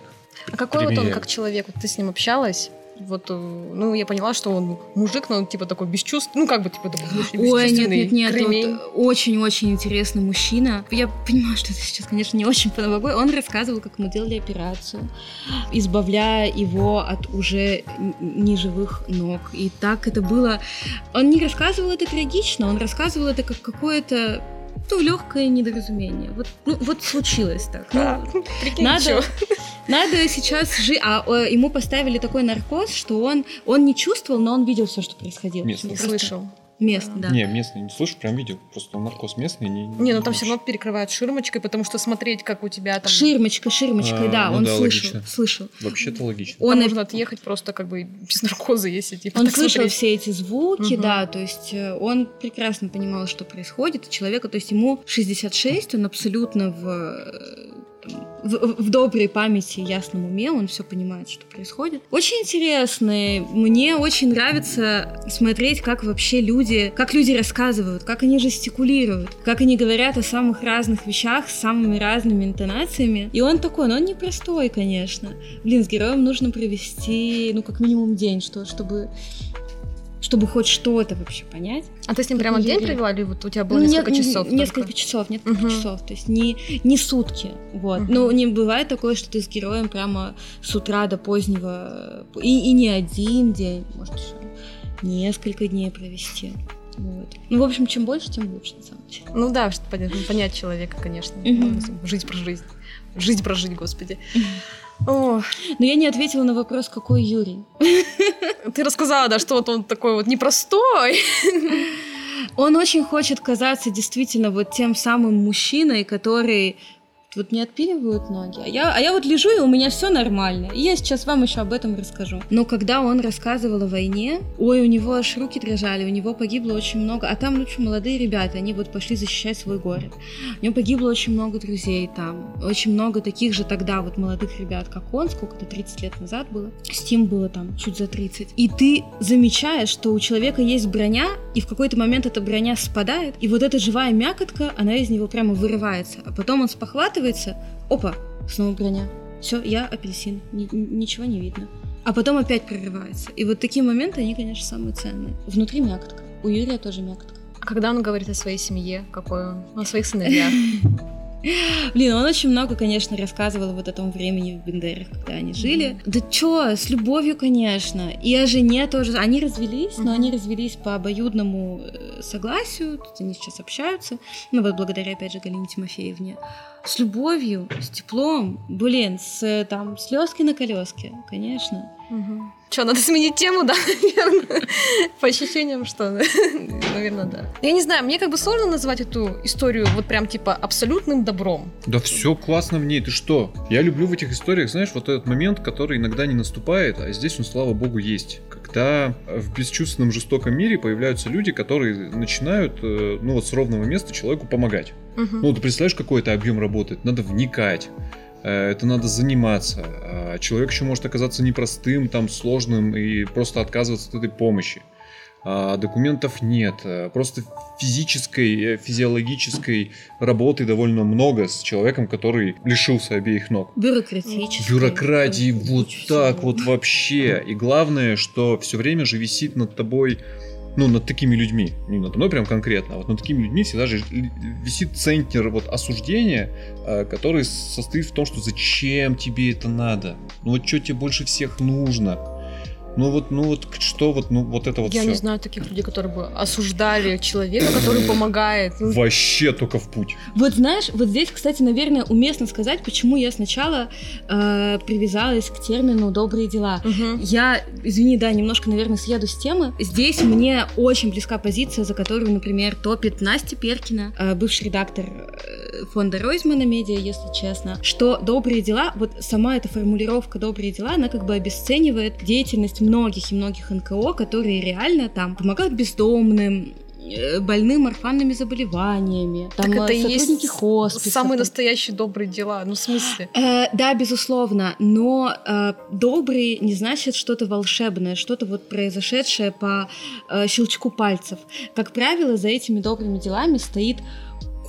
А какой вот он как человек? Вот ты с ним общалась? Вот, э, ну, я поняла, что он мужик, но он типа такой бесчувственный, ну, как бы, типа, такой внешне Ой, нет, бесчувственный нет, нет, вот очень-очень интересный мужчина. Я понимаю, что это сейчас, конечно, не очень по-новогоднему. Он рассказывал, как мы делали операцию, избавляя его от уже неживых ног. И так это было... Он не рассказывал это трагично, он рассказывал это как какое-то ну, легкое недоразумение. Вот, ну, вот случилось так. Ну, (laughs) прикинь, Надо, чё. (laughs) надо сейчас жить. А э, ему поставили такой наркоз, что он, он не чувствовал, но он видел все, что происходило. Местный. Просто Слышал. Мест, да. Не, местный не слышишь, прям видел. Просто наркоз местный. Не, Не, ну там все равно перекрывают ширмочкой, потому что смотреть, как у тебя там... Ширмочка, ширмочкой, А, да, ну он да, слышал, логично. слышал. Вообще-то логично. Там Он, можно отъехать просто как бы без наркоза, если типа он слышал смотреть. все эти звуки, Мгм. да, то есть э, он прекрасно понимал, что происходит. У человека, то есть ему 66, он абсолютно в, э, в, в доброй памяти, ясном уме, он все понимает, что происходит. Очень интересный. Мне очень нравится смотреть, как вообще люди, как люди рассказывают, как они жестикулируют, как они говорят о самых разных вещах с самыми разными интонациями. И он такой, но он непростой, конечно. Блин, с героем нужно провести, ну, как минимум день, что, чтобы чтобы хоть что-то вообще понять. А ты с ним прямо день провела, или вот у тебя было Ну, несколько не- часов? Несколько только? часов, несколько Мгм. часов. То есть не, не сутки. Вот. Мгм. Ну, не бывает такое, что ты с героем прямо с утра до позднего. И, и не один день, может, еще несколько дней провести. Вот. Ну, в общем, чем больше, тем лучше, на самом деле. Ну да, чтобы понять, понять человека, конечно. Ну, Жить про жизнь. Жить прожить, господи. О, Но я не ответила на вопрос, какой Юрий. Ты рассказала, да, что вот он такой вот непростой. Он очень хочет казаться действительно вот тем самым мужчиной, который вот не отпиливают ноги, а я, а я вот лежу, и у меня все нормально. И я сейчас вам еще об этом расскажу. Но когда он рассказывал о войне, ой, у него аж руки дрожали, у него погибло очень много, а там лучше молодые ребята, они вот пошли защищать свой город. У него погибло очень много друзей там, очень много таких же тогда вот молодых ребят, как он, сколько-то 30 лет назад было. Стим было там чуть за 30. И ты замечаешь, что у человека есть броня, и в какой-то момент эта броня спадает, и вот эта живая мякотка, она из него прямо вырывается. А потом он спохватывается, опа, снова броня. Все, я апельсин, ни- ни- ничего не видно. а потом опять прорывается. И вот такие моменты, они, конечно, самые ценные. Внутри мякотка. У Юрия тоже мякотка. А когда он говорит о своей семье, какой он? О своих сыновьях? (laughs) Блин, он очень много, конечно, рассказывал вот о том времени в Бендерах, когда они жили. Да чё, с любовью, конечно. И о жене тоже. Они развелись, но они развелись по обоюдному э, согласию. Тут они сейчас общаются. Ну вот благодаря, опять же, Галине Тимофеевне. С любовью, с теплом. Блин, с там слезки на колеске, конечно. Что, надо сменить тему, да, (laughs) наверное? По ощущениям, что, (laughs) наверное, да. Я не знаю, мне как бы сложно назвать эту историю вот прям типа абсолютным добром. Да все классно в ней, ты что? Я люблю в этих историях, знаешь, вот этот момент, который иногда не наступает, а здесь он, слава богу, есть. Когда в бесчувственном жестоком мире появляются люди, которые начинают, э, ну вот с ровного места человеку помогать. Мгм. Ну, ты представляешь, какой это объем работы? Надо вникать, э, это надо заниматься. А Человек еще может оказаться непростым, там, сложным и просто отказываться от этой помощи. А Документов нет, просто физической, э, физиологической работы довольно много с человеком, который лишился обеих ног. Бюрократически. Бюрократии вот так вот вообще. И главное, что все время же висит над тобой, ну, над такими людьми, не надо мной прям конкретно, а вот над такими людьми всегда же висит центнер вот осуждения, э, который состоит в том, что зачем тебе это надо? Ну вот что тебе больше всех нужно? Ну вот, ну вот что вот, ну вот это вот Я все. не знаю таких людей, которые бы осуждали человека, который помогает. Ну, Вообще только в путь. Вот знаешь, вот здесь, кстати, наверное, уместно сказать, почему я сначала э, привязалась к термину «добрые дела». мгм. Я, извини, да, немножко, наверное, съеду с темы. Здесь мне очень близка позиция, за которую, например, топит Настя Перкина, э, бывший редактор э, фонда Ройзмана Медиа, если честно, что добрые дела, вот сама эта формулировка «добрые дела», она как бы обесценивает деятельность многих и многих НКО, которые реально там помогают бездомным, э, больным орфанными заболеваниями, там Так это э, и есть хосписов. Самые там- настоящие добрые дела. Ну, в смысле? Э, да, безусловно, но э, добрый не значит что-то волшебное, что-то вот произошедшее по э, щелчку пальцев. Как правило, за этими добрыми делами стоит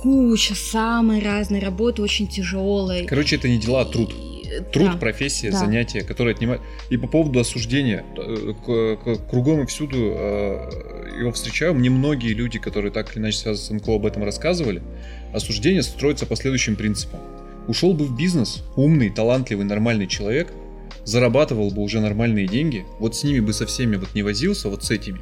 куча самой разной работы, очень тяжелой. Короче, это не дела, а труд. Труд, Да. профессия, Да. занятие, которое отнимает. И по поводу осуждения, э, кругом и всюду э, его встречаю. Мне многие люди, которые так или иначе связаны с НКО, об этом рассказывали. Осуждение строится по следующим принципам. Ушел бы в бизнес умный, талантливый, нормальный человек, зарабатывал бы уже нормальные деньги, вот с ними бы со всеми вот не возился, вот с этими.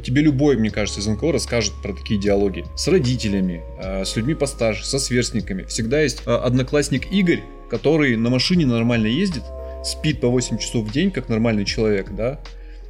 Тебе любой, мне кажется, из НКО расскажет про такие диалоги. С родителями, э, с людьми постарше, со сверстниками. Всегда есть одноклассник Игорь, который на машине нормально ездит, спит по 8 часов в день, как нормальный человек, да,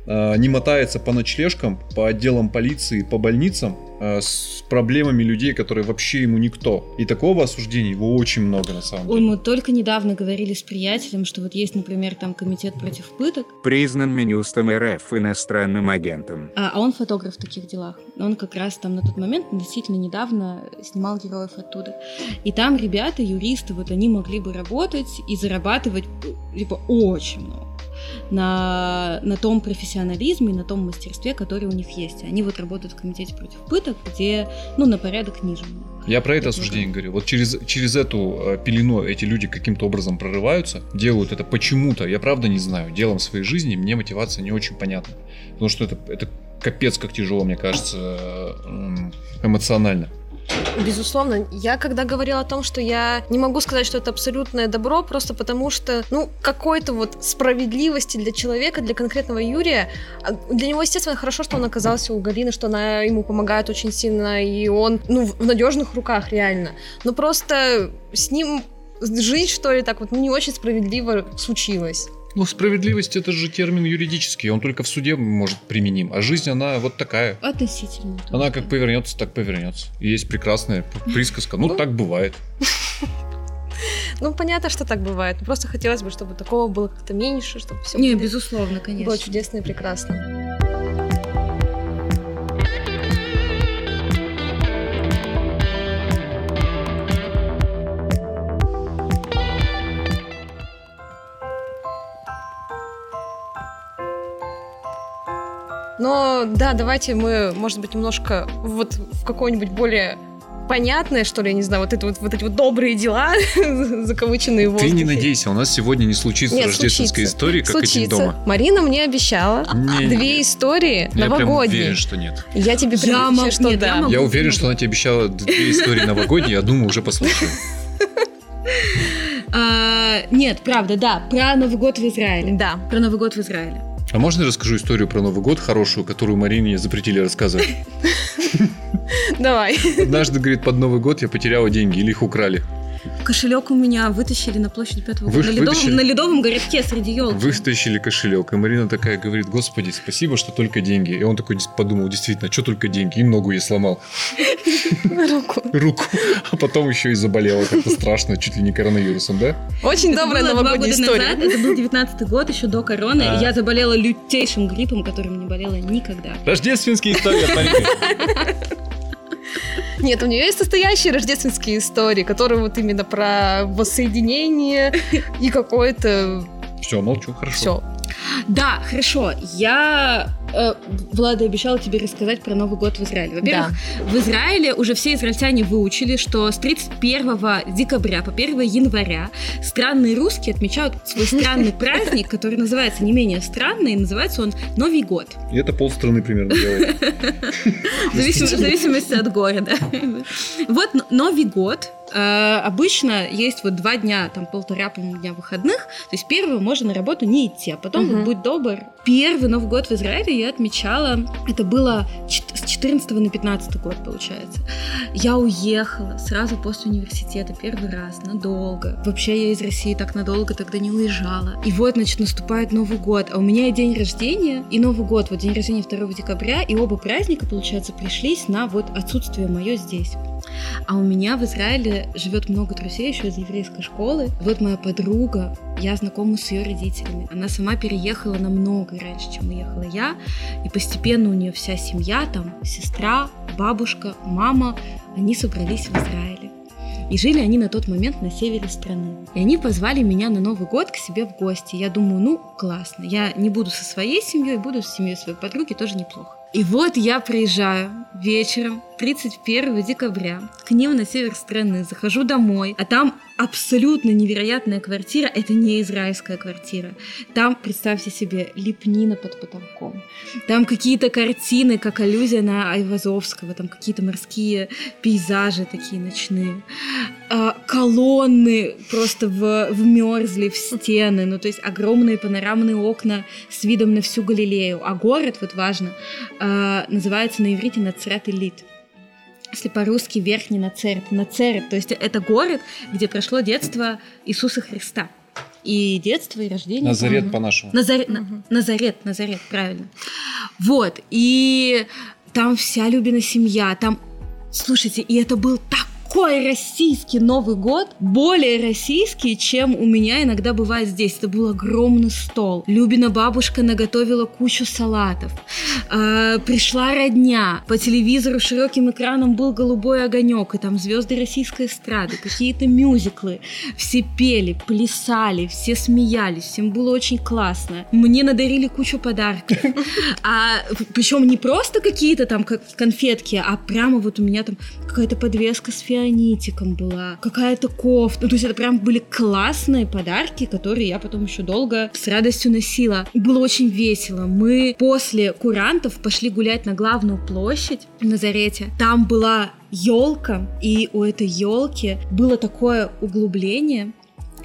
не мотается по ночлежкам, по отделам полиции, по больницам э, с проблемами людей, которые вообще ему никто. И такого осуждения его очень много на самом Ой, деле. мы только недавно говорили с приятелем, что вот есть, например, там комитет против пыток, Признан Минюстом РФ иностранным агентом. а а он фотограф в таких делах. Он как раз там на тот момент относительно недавно снимал героев оттуда. И там ребята, юристы, вот они могли бы работать и зарабатывать э, типа очень много на, на том профессионализме на том мастерстве, которое у них есть. Они вот работают в комитете против пыток, где, ну, на порядок ниже. Я про это осуждение говорю. Вот через, через эту э, пелену эти люди каким-то образом прорываются, делают это почему-то, я правда не знаю, делом своей жизни, мне мотивация не очень понятна. Потому что это, это капец как тяжело, мне кажется, э, эмоционально. Безусловно, я когда говорила о том, что я не могу сказать, что это абсолютное добро, просто потому что, ну, какой-то вот справедливости для человека, для конкретного Юрия, а для него, естественно, хорошо, что он оказался у Галины, что она ему помогает очень сильно, и он, ну, в надежных руках, реально. Но просто с ним жить, что ли, так вот не очень справедливо случилось. Ну, справедливость это же термин юридический, он только в суде может применим. А жизнь, она вот такая. Относительно. Она как повернется, так повернется. И есть прекрасная (laughs) присказка. Ну, Ну. так бывает. (laughs) Ну, понятно, что так бывает. Просто хотелось бы, чтобы такого было как-то меньше, чтобы все Не, безусловно, конечно. было чудесно и прекрасно. Но да, давайте мы, может быть, немножко вот в какой-нибудь более понятное, что ли, я не знаю, вот, это вот, вот эти вот добрые дела, (laughs) закавыченные в Ты не надейся, у нас сегодня не случится Нет, рождественская случится. история, как один Случится. дома. Марина мне обещала Не, две не. истории Я новогодние. уверен, что нет. Я тебе Я прям что нет, я да. могу. Я уверен, что она тебе обещала две истории новогодние, одну мы уже послушаем. (laughs) А, нет, правда, да, про Новый год в Израиле. Да. Про Новый год в Израиле. А можно я расскажу историю про Новый год хорошую, которую Марине запретили рассказывать? Давай. Однажды, говорит, под Новый год я потеряла деньги или их украли. Кошелек у меня вытащили на площади Пятого Вы-. На ледовом, на ледовом городке среди елки. Вытащили кошелек, и Марина такая говорит, господи, спасибо, что только деньги. И он такой подумал, действительно, что только деньги, и ногу я сломал, Руку. руку, а потом еще и заболела как-то страшно, чуть ли не коронавирусом, да? Очень Это добрая новогодняя история. назад, это был 19 год, еще до короны. А. Я заболела лютейшим гриппом, которым не болела никогда. Рождественские истории от Марины. Нет, у нее есть настоящие рождественские истории, которые вот именно про воссоединение и какое-то Все, молчу, хорошо. все. Да, хорошо. Я, э, Влада, обещала тебе рассказать про Новый год в Израиле. Во-первых, в Израиле уже все израильтяне выучили, что с 31 декабря по 1 января странные русские отмечают свой странный (laughs) праздник, который называется не менее странный, и называется он Новый год. И это полстраны примерно делает. (laughs) В зависимости, от города. (laughs) Вот Новый год. Э, обычно есть вот два дня, там полтора, по-моему, дня выходных. То есть первого можно на работу не идти, а потом, вот будь добр. Первый Новый год в Израиле я отмечала, это было с 14 на 15 год, получается. Я уехала сразу после университета первый раз, надолго. Вообще я из России так надолго тогда не уезжала. И вот, значит, наступает Новый год, а у меня и день рождения, и Новый год, вот день рождения 2 декабря, и оба праздника, получается, пришлись на вот отсутствие мое здесь. А у меня в Израиле живет много друзей еще из еврейской школы. Вот моя подруга, я знакома с ее родителями. Она сама переехала намного раньше, чем уехала я. И постепенно у нее вся семья, там сестра, бабушка, мама, они собрались в Израиле. И жили они на тот момент на севере страны. И они позвали меня на Новый год к себе в гости. Я думаю, ну, классно. Я не буду со своей семьей, буду с семьей своей подруги, тоже неплохо. И вот я приезжаю вечером 31 декабря. К ним на север страны, захожу домой, а там абсолютно невероятная квартира. Это не израильская квартира. Там, представьте себе, лепнина под потолком. Там какие-то картины, как аллюзия на Айвазовского, там какие-то морские пейзажи такие ночные. А, колонны просто в, вмерзли в стены, ну то есть огромные панорамные окна с видом на всю Галилею. А город, вот важно, а, называется на иврите Нацрат Элит. Если по-русски верхний Нацерет. Нацерет, то есть это город, где прошло детство Иисуса Христа. И детство, и рождение. Назарет по-моему. по-нашему. Назарет, на- Мгм. Назарет, Назарет, правильно. Вот, и там вся Любина семья, там, слушайте, и это был такой российский Новый год, более российский, чем у меня иногда бывает здесь. Это был огромный стол. Любина бабушка наготовила кучу салатов. А, пришла родня. По телевизору широким экраном был голубой огонек, и там звезды российской эстрады, какие-то мюзиклы. Все пели, плясали, все смеялись, всем было очень классно. Мне надарили кучу подарков. А причем не просто какие-то там конфетки, а прямо вот у меня там какая-то подвеска с фианитиком была, какая-то кофта. Ну, то есть это прям были классные подарки, которые я потом еще долго с радостью носила. Было очень весело. Мы после курантов пошли гулять на главную площадь в Назарете. Там была елка, и у этой елки было такое углубление,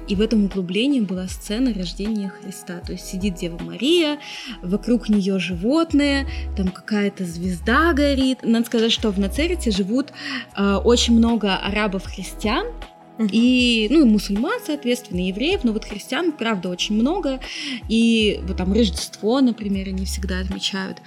и в этом углублении была сцена рождения Христа. То есть сидит Дева Мария, вокруг нее животные, там какая-то звезда горит. Надо сказать, что в Нацерете живут э, очень много арабов-христиан, и, ну, и мусульман, соответственно, и евреев, но вот христиан, правда, очень много. И вот там Рождество, например, они всегда отмечают.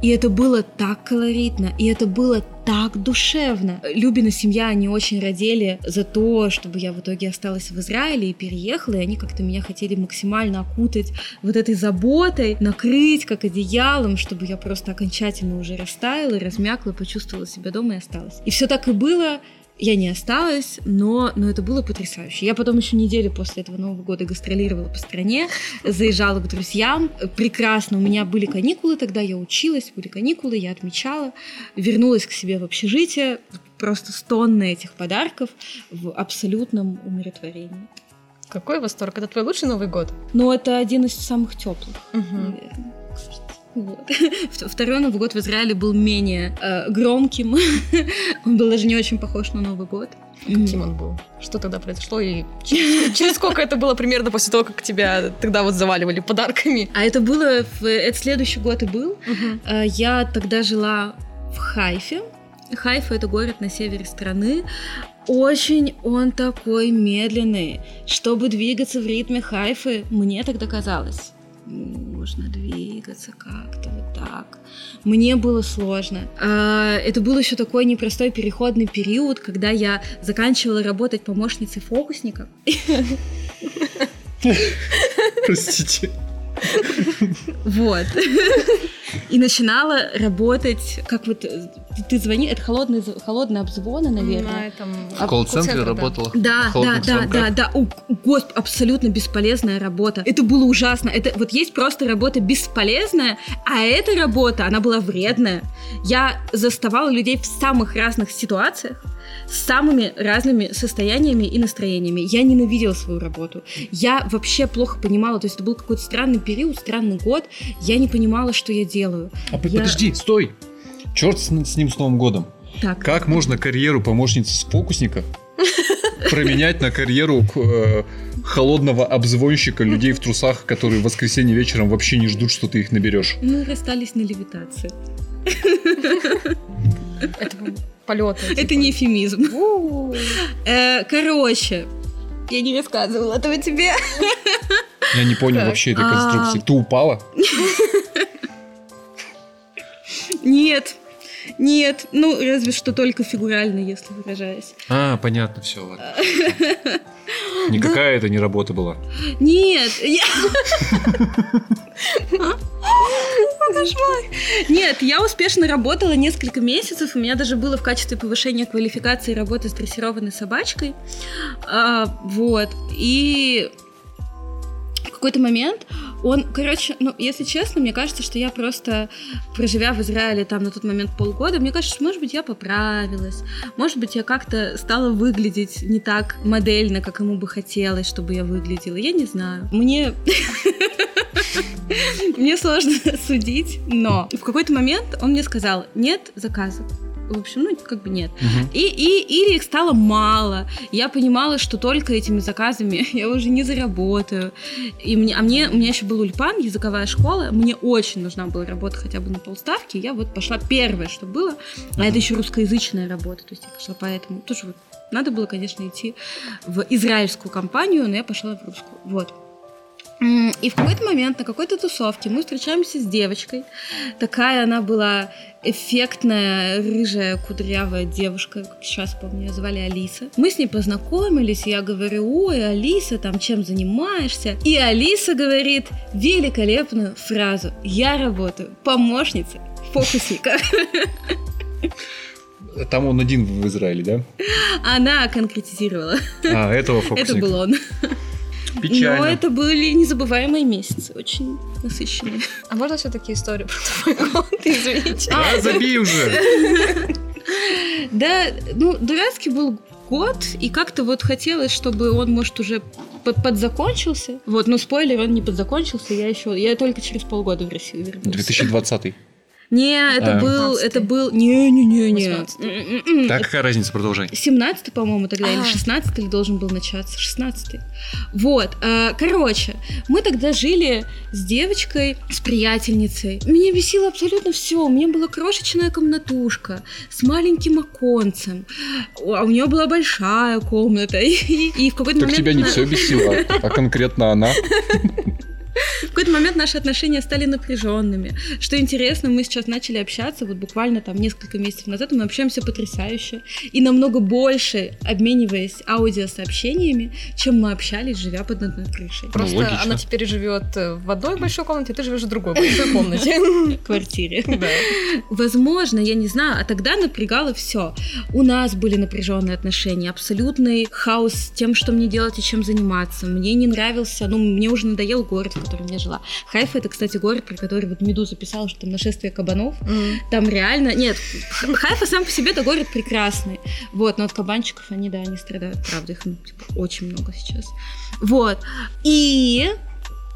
И это было так колоритно, и это было так душевно. Любина семья, они очень родили за то, чтобы я в итоге осталась в Израиле и переехала, и они как-то меня хотели максимально окутать вот этой заботой, накрыть как одеялом, чтобы я просто окончательно уже растаяла, размякла, почувствовала себя дома и осталась. И все так и было. Я не осталась, но, но это было потрясающе. Я потом еще неделю после этого Нового года гастролировала по стране, заезжала к друзьям. Прекрасно, у меня были каникулы тогда, я училась, были каникулы, я отмечала. Вернулась к себе в общежитие, просто стонны этих подарков в абсолютном умиротворении. Какой восторг! Это твой лучший Новый год? Но это один из самых теплых, наверное. Вот. (laughs) Второй Новый год в Израиле был менее э, громким. (laughs) он был даже не очень похож на Новый год. Каким он был? Что тогда произошло? И через, через сколько это было примерно после того, как тебя тогда вот заваливали подарками? А это было... В, это следующий год и был. Э, Я тогда жила в Хайфе. Хайфа — это город на севере страны. Очень он такой медленный. Чтобы двигаться в ритме Хайфы, мне тогда казалось, можно двигаться как-то вот так. Мне было сложно. А, Это был еще такой непростой переходный период, когда я заканчивала работать помощницей фокусника. (laughs) Простите. (laughs) Вот. И начинала работать, как вот ты звони, это холодные, холодные обзвоны, наверное. На этом... В колл-центре работала? Да, да, да, да, да. О, Господи, абсолютно бесполезная работа. Это было ужасно. Это вот есть просто работа бесполезная, а эта работа, она была вредная. Я заставала людей в самых разных ситуациях, с самыми разными состояниями и настроениями. Я ненавидела свою работу. Я вообще плохо понимала, то есть это был какой-то странный период, странный год. Я не понимала, что я делаю. А Я- подожди, стой! Черт с, с ним с Новым годом. Так. Как можно карьеру помощницы с фокусника (laughs) променять на карьеру э, холодного обзвонщика людей в трусах, которые в воскресенье вечером вообще не ждут, что ты их наберешь? Мы расстались на левитации. Это полеты. Это не эфемизм. Э, Короче, я не рассказывала этого тебе. Я не понял вообще этой А. конструкции. Ты упала? Нет, нет, ну разве что только фигурально, если выражаясь. А, понятно, все, ладно. (laughs) Никакая это не работа была. Нет, я... Кошмар. Нет, я успешно работала несколько месяцев. У меня даже было в качестве повышения квалификации работа с дрессированной собачкой. А, вот. И какой-то момент он, короче, ну, если честно, мне кажется, что я просто, проживя в Израиле там на тот момент полгода, мне кажется, что, может быть, я поправилась, может быть, я как-то стала выглядеть не так модельно, как ему бы хотелось, чтобы я выглядела, я не знаю. Мне... (laughs) Мне сложно (laughs) судить, но в какой-то момент он мне сказал, нет заказов. В общем, ну, как бы нет. Мгм. И, и, или их стало мало. Я понимала, что только этими заказами (laughs) я уже не заработаю. И мне, а мне, у меня еще был Ульпан, языковая школа. Мне очень нужна была работа хотя бы на полставки. Я вот пошла первое, что было. А это еще русскоязычная работа. То есть я пошла поэтому. Тоже вот надо было, конечно, идти в израильскую компанию, но я пошла в русскую. Вот. И в какой-то момент на какой-то тусовке мы встречаемся с девочкой. Такая она была эффектная, рыжая, кудрявая девушка, как сейчас помню, ее звали Алиса. Мы с ней познакомились, и я говорю, ой, Алиса, там чем занимаешься? И Алиса говорит великолепную фразу. Я работаю помощницей фокусника. Там он один в Израиле, да? Она конкретизировала. А, этого Это фокусника. был он. Печально. Но это были незабываемые месяцы, очень насыщенные. А можно все-таки историю про твой год? Извините. А, забей уже! Да, ну, дурацкий был год, и как-то вот хотелось, чтобы он, может, уже под- подзакончился. Вот, но спойлер, он не подзакончился, я еще, я только через полгода в Россию вернулась. 2020. Не, это А. был, 15-й. это был, не-не-не-не. 18-й. М-м-м. Так, какая разница, продолжай. 17 по-моему, тогда, или А. 16 ли должен был начаться? 16 Вот. а, Короче, мы тогда жили с девочкой, с приятельницей. Меня бесило абсолютно все. У меня была крошечная комнатушка с маленьким оконцем. А у нее была большая комната. И, (laughs) и в какой-то Так момент... тебя не все бесило, а конкретно она. (laughs) В какой-то момент наши отношения стали напряженными. Что интересно, мы сейчас начали общаться, вот буквально там несколько месяцев назад, мы общаемся потрясающе. И намного больше обмениваясь аудиосообщениями, чем мы общались, живя под одной крышей. Просто логично. она теперь живет в одной большой комнате, а ты живешь в другой большой комнате. В квартире. (laughs) Да. Возможно, я не знаю, а тогда напрягало все. У нас были напряженные отношения, абсолютный хаос с тем, что мне делать и чем заниматься. Мне не нравился, ну, мне уже надоел город, в котором я жила. Хайфа это, кстати, город, про который вот Медуза писала, что там нашествие кабанов. М. Там реально... Нет, Хайфа сам по себе это город прекрасный. Вот, но от кабанчиков они, да, они страдают, правда, их ну, типа, очень много сейчас. Вот. И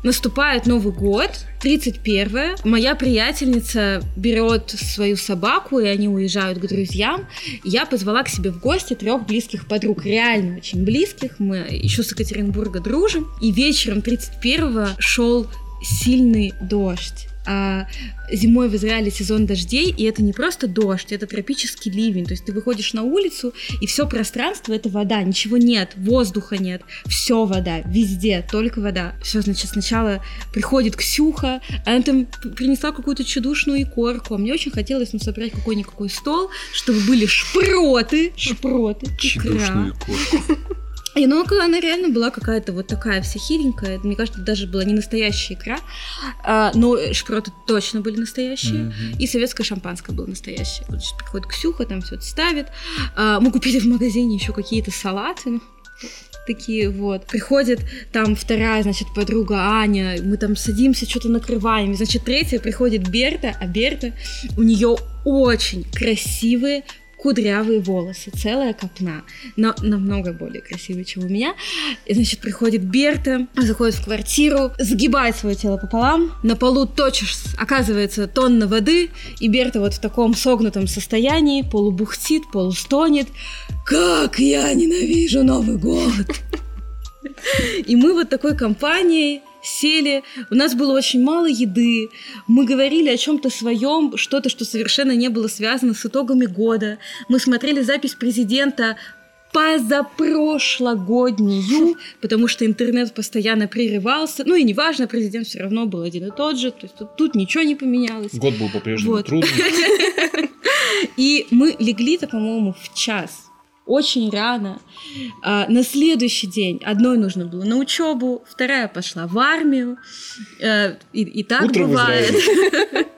наступает Новый год, 31 Моя приятельница берет свою собаку, и они уезжают к друзьям. Я позвала к себе в гости трех близких подруг, реально очень близких. Мы еще с Екатеринбурга дружим. И вечером 31-го шел сильный дождь. А зимой в Израиле сезон дождей, и это не просто дождь, это тропический ливень. То есть ты выходишь на улицу, и все пространство это вода, ничего нет, воздуха нет, все вода, везде, только вода. Все, значит, сначала приходит Ксюха, она там принесла какую-то чудушную икорку, мне очень хотелось ну, собрать какой-никакой стол, чтобы были шпроты, шпроты, икра. Чедушную кошку. И ну, она реально была какая-то вот такая вся хиленькая. Мне кажется, даже была не настоящая икра. А, но шпроты точно были настоящие. Мгм. И советское шампанское было настоящее. Вот приходит Ксюха, там все это ставит. А, мы купили в магазине еще какие-то салаты. Такие вот. Приходит там вторая, значит, подруга Аня, мы там садимся, что-то накрываем. И, значит, третья приходит Берта, а Берта, у нее очень красивые кудрявые волосы, целая копна, но намного более красивые, чем у меня. И, значит, приходит Берта, заходит в квартиру, сгибает свое тело пополам, на полу точишь, оказывается, тонна воды, и Берта вот в таком согнутом состоянии, полубухтит, полустонет. Как я ненавижу Новый год! И мы вот такой компанией сели, у нас было очень мало еды, мы говорили о чем-то своем, что-то, что совершенно не было связано с итогами года. Мы смотрели запись президента позапрошлогоднюю, (laughs) потому что интернет постоянно прерывался. Ну и неважно, президент все равно был один и тот же, то есть тут, тут ничего не поменялось. Год был по-прежнему Вот. трудный. (laughs) И мы легли-то, по-моему, в час. Очень рано. А, на следующий день одной нужно было на учебу, вторая пошла в армию. Э, и, и так Утро бывает. (laughs)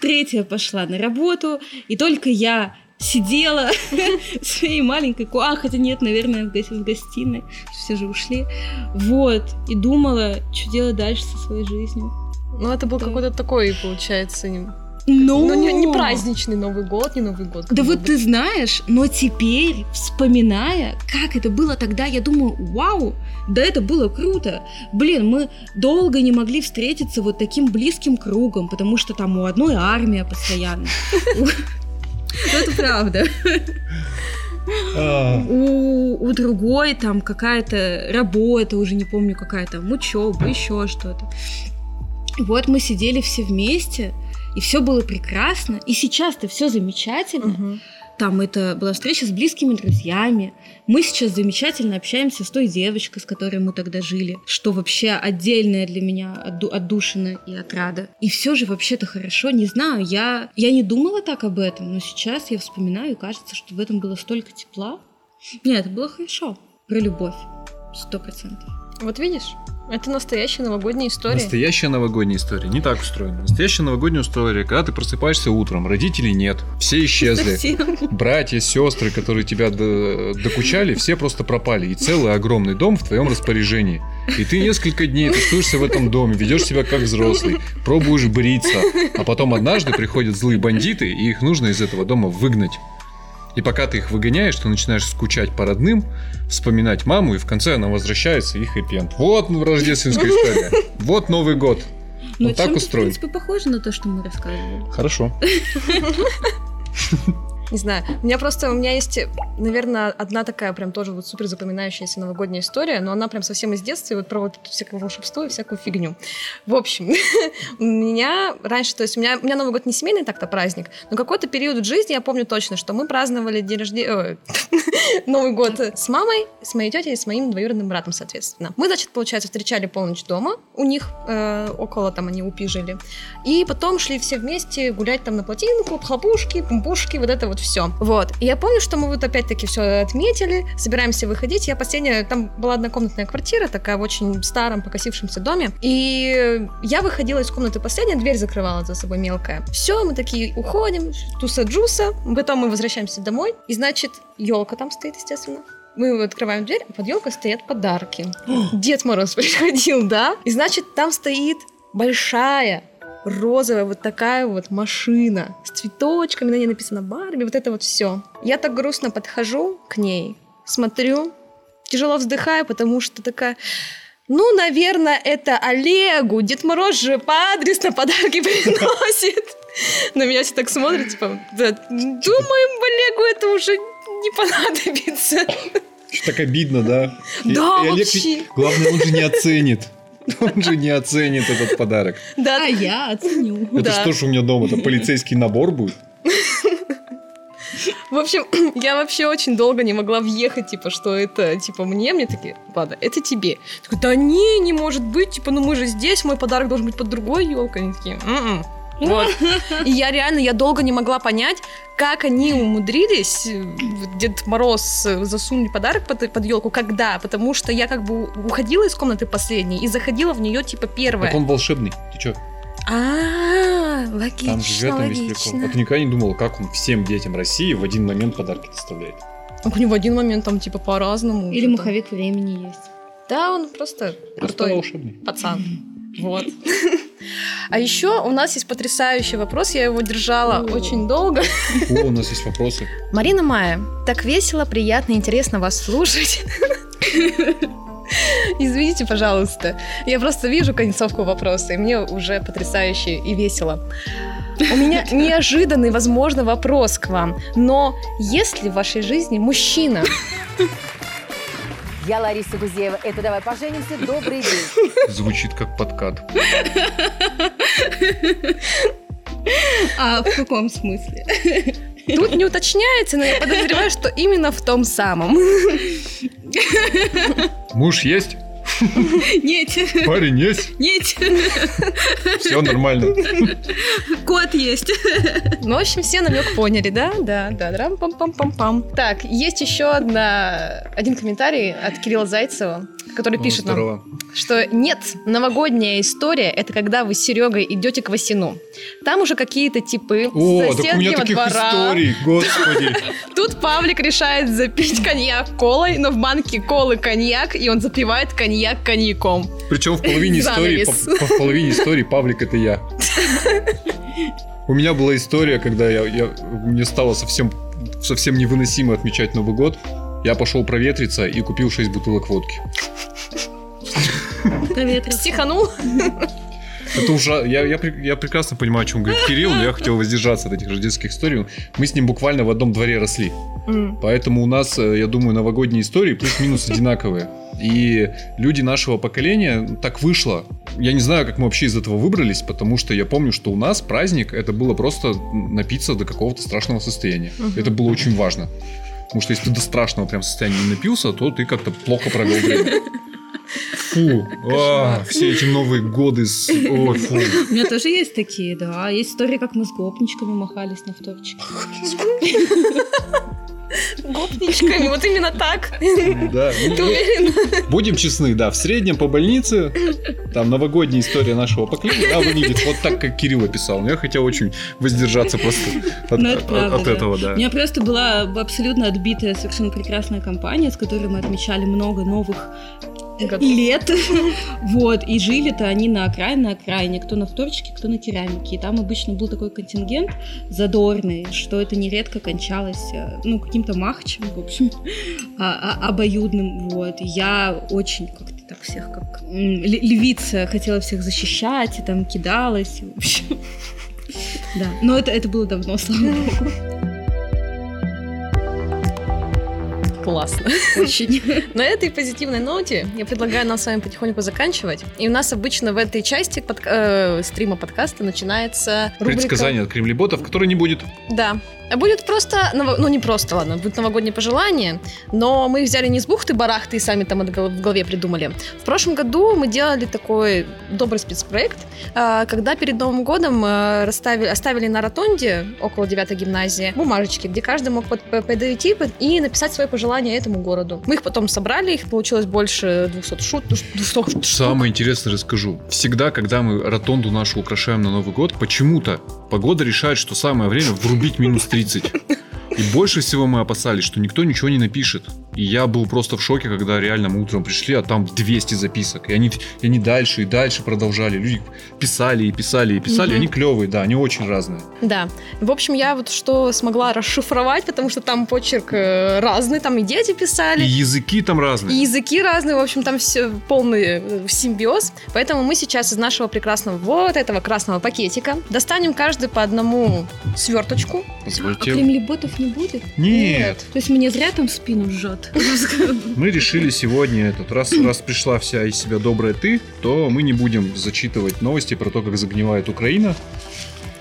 Третья пошла на работу, и только я сидела (laughs) в своей маленькой ку- а, хотя нет, наверное, в гос- в гостиной, все же ушли. Вот, и думала, что делать дальше со своей жизнью. Ну, это был Да. какой-то такой, получается, Но... ну, не, не праздничный Новый год, не Новый год. Да вот ты знаешь, но теперь, вспоминая, как это было тогда, я думаю, вау, да это было круто. Блин, мы долго не могли встретиться вот таким близким кругом, потому что там у одной армия постоянно. (laughs) Ну, Это правда. А, У, у другой там какая-то работа, уже не помню какая там, учеба, еще что-то. Вот мы сидели все вместе, и все было прекрасно. И сейчас-то все замечательно. Мгм. Там это была встреча с близкими друзьями. Мы сейчас замечательно общаемся с той девочкой, с которой мы тогда жили, что вообще отдельная для меня отду- отдушина и отрада. И все же вообще-то хорошо, не знаю, я, я не думала так об этом, но сейчас я вспоминаю, и кажется, что в этом было столько тепла. Нет, это было хорошо. Про любовь. Сто процентов. Вот видишь, это настоящая новогодняя история. Настоящая новогодняя история не так устроена. Настоящая новогодняя история, когда ты просыпаешься утром, родителей нет, все исчезли. Братья, сестры, которые тебя до- докучали, все просто пропали. И целый огромный дом в твоем распоряжении. И ты несколько дней тусуешься в этом доме, ведешь себя как взрослый, пробуешь бриться. А потом однажды приходят злые бандиты, и их нужно из этого дома выгнать. И пока ты их выгоняешь, ты начинаешь скучать по родным, вспоминать маму, и в конце она возвращается и хэппи-энд. Вот рождественская история. (laughs) Вот Новый год. Ну, Вот так чем-то, устроен. В принципе, похоже на то, что мы рассказывали. Хорошо. (laughs) Не знаю. У меня просто, у меня есть, наверное, одна такая прям тоже вот супер запоминающаяся новогодняя история, но она прям совсем из детства, и вот про вот всякое волшебство и всякую фигню. В общем, (laughs) у меня раньше, то есть у меня, у меня Новый год не семейный так-то праздник, но какой-то период жизни я помню точно, что мы праздновали день рождения, (laughs) Новый год с мамой, с моей тетей и с моим двоюродным братом, соответственно. Мы, значит, получается, встречали полночь дома, у них э, около там они упи жили, и потом шли все вместе гулять там на плотинку, хлопушки, пумпушки, вот это вот все. Вот. И я помню, что мы вот опять-таки все отметили, собираемся выходить. Я последняя, там была однокомнатная квартира, такая в очень старом покосившемся доме. И я выходила из комнаты последняя, дверь закрывала за собой мелкая. Все, мы такие уходим, туса-джуса, потом мы возвращаемся домой. И значит, елка там стоит, естественно. мы открываем дверь, а под елкой стоят подарки. Дед Мороз (laughs) приходил, да? И значит, там стоит большая розовая вот такая вот машина с цветочками, на ней написано Барби, вот это вот все. Я так грустно подхожу к ней, смотрю, тяжело вздыхаю, потому что такая... Ну, наверное, это Олегу. Дед Мороз же по адресу подарки (laughs) приносит. На меня все так смотрят, типа, да, думаем, Олегу это уже не понадобится. Что так обидно, да? Да, и Олег вообще. ведь- главное, он же не оценит. (laughs) Он же не оценит этот подарок. Да, А я оценю. Это Да. что ж у меня дома? Это (laughs) полицейский набор будет? В общем, (clears throat) я вообще очень долго не могла въехать, типа, что это, типа, мне, мне такие, ладно, это тебе. Я такая, да не, не может быть, типа, ну мы же здесь, мой подарок должен быть под другой елкой. Они такие, «М-м». Вот. (laughs) И я реально, я долго не могла понять, как они умудрились, э, Дед Мороз э, засунули подарок под, под елку, когда, потому что я как бы уходила из комнаты последней и заходила в нее, типа, первая. Так он волшебный. Ты чё? А, Там же в логично, этом весь прикол. логично. А ты никогда не думала, как он всем детям России в один момент подарки доставляет? У него в один момент там, типа, по-разному. Или маховик времени есть. Да, он просто Просто крутой волшебный. пацан. (laughs) Вот. (laughs) А еще у нас есть потрясающий вопрос, я его держала О. очень долго. О, у нас есть вопросы. Марина Майя, так весело, приятно, интересно вас слушать. Извините, пожалуйста. Я просто вижу концовку вопроса, и мне уже потрясающе и весело. У меня (laughs) неожиданный, возможно, вопрос к вам. Но есть ли в вашей жизни мужчина? Я Лариса Гузеева. Это «Давай поженимся». Добрый день. Звучит как подкат. А в каком смысле? Тут не уточняется, но я подозреваю, что именно в том самом. Муж есть? (laughs) Нет, Парень есть? нет, Все нормально. кот есть. Ну, в общем, все намек поняли, да? Да, да, драм пам пам пам пам Так, есть еще одна, один комментарий от Кирилла Зайцева, который О, пишет нам, что нет, новогодняя история — это когда вы с Серегой идете к Васину. Там уже какие-то типы О, с так у меня соседнего таких двора. историй, господи. (laughs) Тут Павлик решает запить коньяк колой, но в банке колы коньяк, и он запивает коньяк коньяком. Причем (laughs) в половине истории, по- по- половине истории Павлик это я. (laughs) У меня была история, когда я, я- мне стало совсем, совсем невыносимо отмечать Новый год. Я пошел проветриться и купил 6 бутылок водки. Стиханул. Это уже я, я, я прекрасно понимаю, о чем говорит Кирилл, но я хотел воздержаться от этих рождественских историй. Мы с ним буквально в одном дворе росли. Поэтому у нас, э, я думаю, новогодние истории плюс-минус одинаковые. И люди нашего поколения, ну, так вышло. Я не знаю, как мы вообще из этого выбрались, потому что я помню, что у нас праздник это было просто напиться до какого-то страшного состояния. Это было очень важно. Потому что если ты до страшного прям состояния не напился, то ты как-то плохо провел время. Фу, а, все эти новые годы с... Ой, фу. У меня тоже есть такие, да. Есть история, как мы с гопничками махались на вторчик. Гопничками, вот именно так. Да, ну, Ты уверен? Будем честны, да, в среднем по больнице, там новогодняя история нашего поколения, да, выглядит вот так, как Кирилл описал. Но я хотел очень воздержаться просто от, Ну, это правда, от да. этого, да. У меня просто была абсолютно отбитая, совершенно прекрасная компания, с которой мы отмечали много новых Лет. (laughs) Вот. И жили-то они на окраине, на окраине. Кто на вторчике, кто на керамике. И там обычно был такой контингент задорный, что это нередко кончалось, э, ну, каким-то махачем, в общем, (laughs) а- а- обоюдным. Вот. Я очень как-то так всех как львица хотела всех защищать и там кидалась. и, в общем. (laughs) Да, но это, это было давно, слава богу. Классно. Очень. (laughs) На этой позитивной ноте я предлагаю нам с вами потихоньку заканчивать. И у нас обычно в этой части подка- э, стрима подкаста начинается рубрика... Предсказание от кремлеботов, которой не будет. Да. Будет просто, ну не просто, ладно, будет новогоднее пожелание, но мы взяли не с бухты-барахты и сами там в голове придумали. В прошлом году мы делали такой добрый спецпроект, а, когда перед Новым годом а, расставили, оставили на ротонде около 9 гимназии бумажечки, где каждый мог подойти под- и написать свои пожелания этому городу. Мы их потом собрали, их получилось больше 200 шут, 200 штук. Самое интересное расскажу. Всегда, когда мы ротонду нашу украшаем на Новый год, почему-то погода решает, что самое время врубить минус 30. И больше всего мы опасались, что никто ничего не напишет. И я был просто в шоке, когда реально мы утром пришли, а там 200 записок. И они, и они дальше и дальше продолжали. Люди писали и писали и писали. Мгм. Они клевые, да, они очень разные. Да. В общем, я вот что смогла расшифровать, потому что там почерк э, разный, там и дети И писали, языки там и разные. языки разные, в общем, там все полный э, симбиоз. Поэтому мы сейчас из нашего прекрасного вот этого красного пакетика достанем каждый по одному сверточку. А Позвольте. кремлеботов не будет? Нет. То есть мне зря там спину жжет. (laughs) Мы решили сегодня этот, раз, раз пришла вся из себя добрая ты, то мы не будем зачитывать новости про то, как загнивает Украина.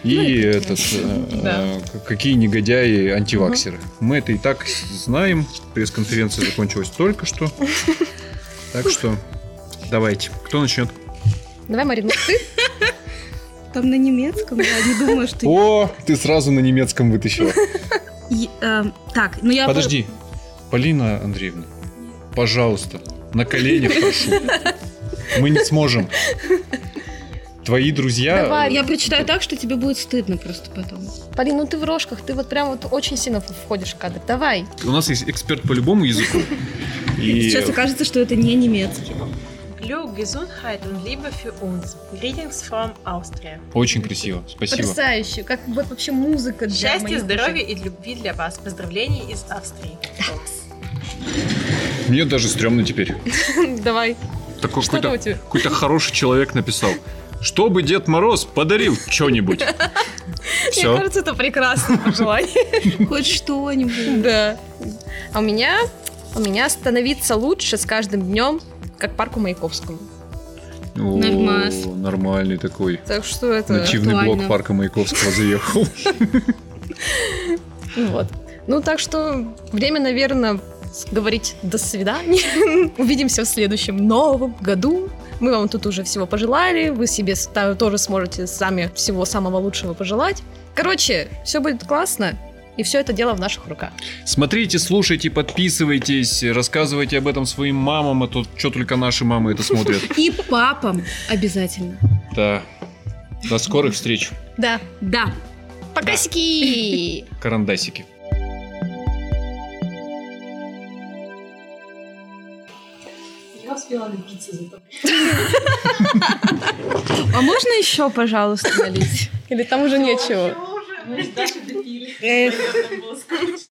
И Ну, это этот, э, Да. э, какие негодяи антиваксеры. Мы это и так знаем. Пресс-конференция закончилась только что. Так что давайте. Кто начнет? Давай, Марина, ты? Там на немецком, я не думаю, что... О, ты сразу на немецком вытащила. И, эм, Так, ну я... Подожди. Полина Андреевна, пожалуйста, на коленях прошу. Мы не сможем. Твои друзья... Давай, Я прочитаю так, что тебе будет стыдно просто потом. Полин, ну ты в рожках, ты вот прям вот очень сильно входишь в кадр. Давай. У нас есть эксперт по любому языку. И Сейчас окажется, что это не немецкий. Gesundheit und Liebe für uns. Greetings from Austria. очень красиво. Спасибо. Потрясающе. Как вот вообще музыка для Счастья, здоровья и любви для вас. Поздравления из Австрии. Мне даже стрёмно теперь. (laughs) Давай. Такой какой-то тебя? какой-то хороший человек написал. Чтобы Дед Мороз подарил что-нибудь. (laughs) Мне кажется, это прекрасное (laughs) пожелание. Хоть что-нибудь. Да. А у меня, у меня становиться лучше с каждым днем, как парку Маяковскому. Нормас. Нормальный такой. Так что это... Нативный актуально. блок парка Маяковского заехал. (laughs) Вот. Ну, так что время, наверное, говорить до свидания. (laughs) Увидимся в следующем новом году. Мы вам тут уже всего пожелали. Вы себе тоже сможете сами всего самого лучшего пожелать. Короче, все будет классно. И все это дело в наших руках. Смотрите, слушайте, подписывайтесь, рассказывайте об этом своим мамам, а то что только наши мамы это смотрят. (laughs) И папам обязательно. Да. До скорых встреч, Да. Да. Покасики! карандасики. (laughs) А можно еще, пожалуйста, налить? Или там уже нечего? Moustache de fil.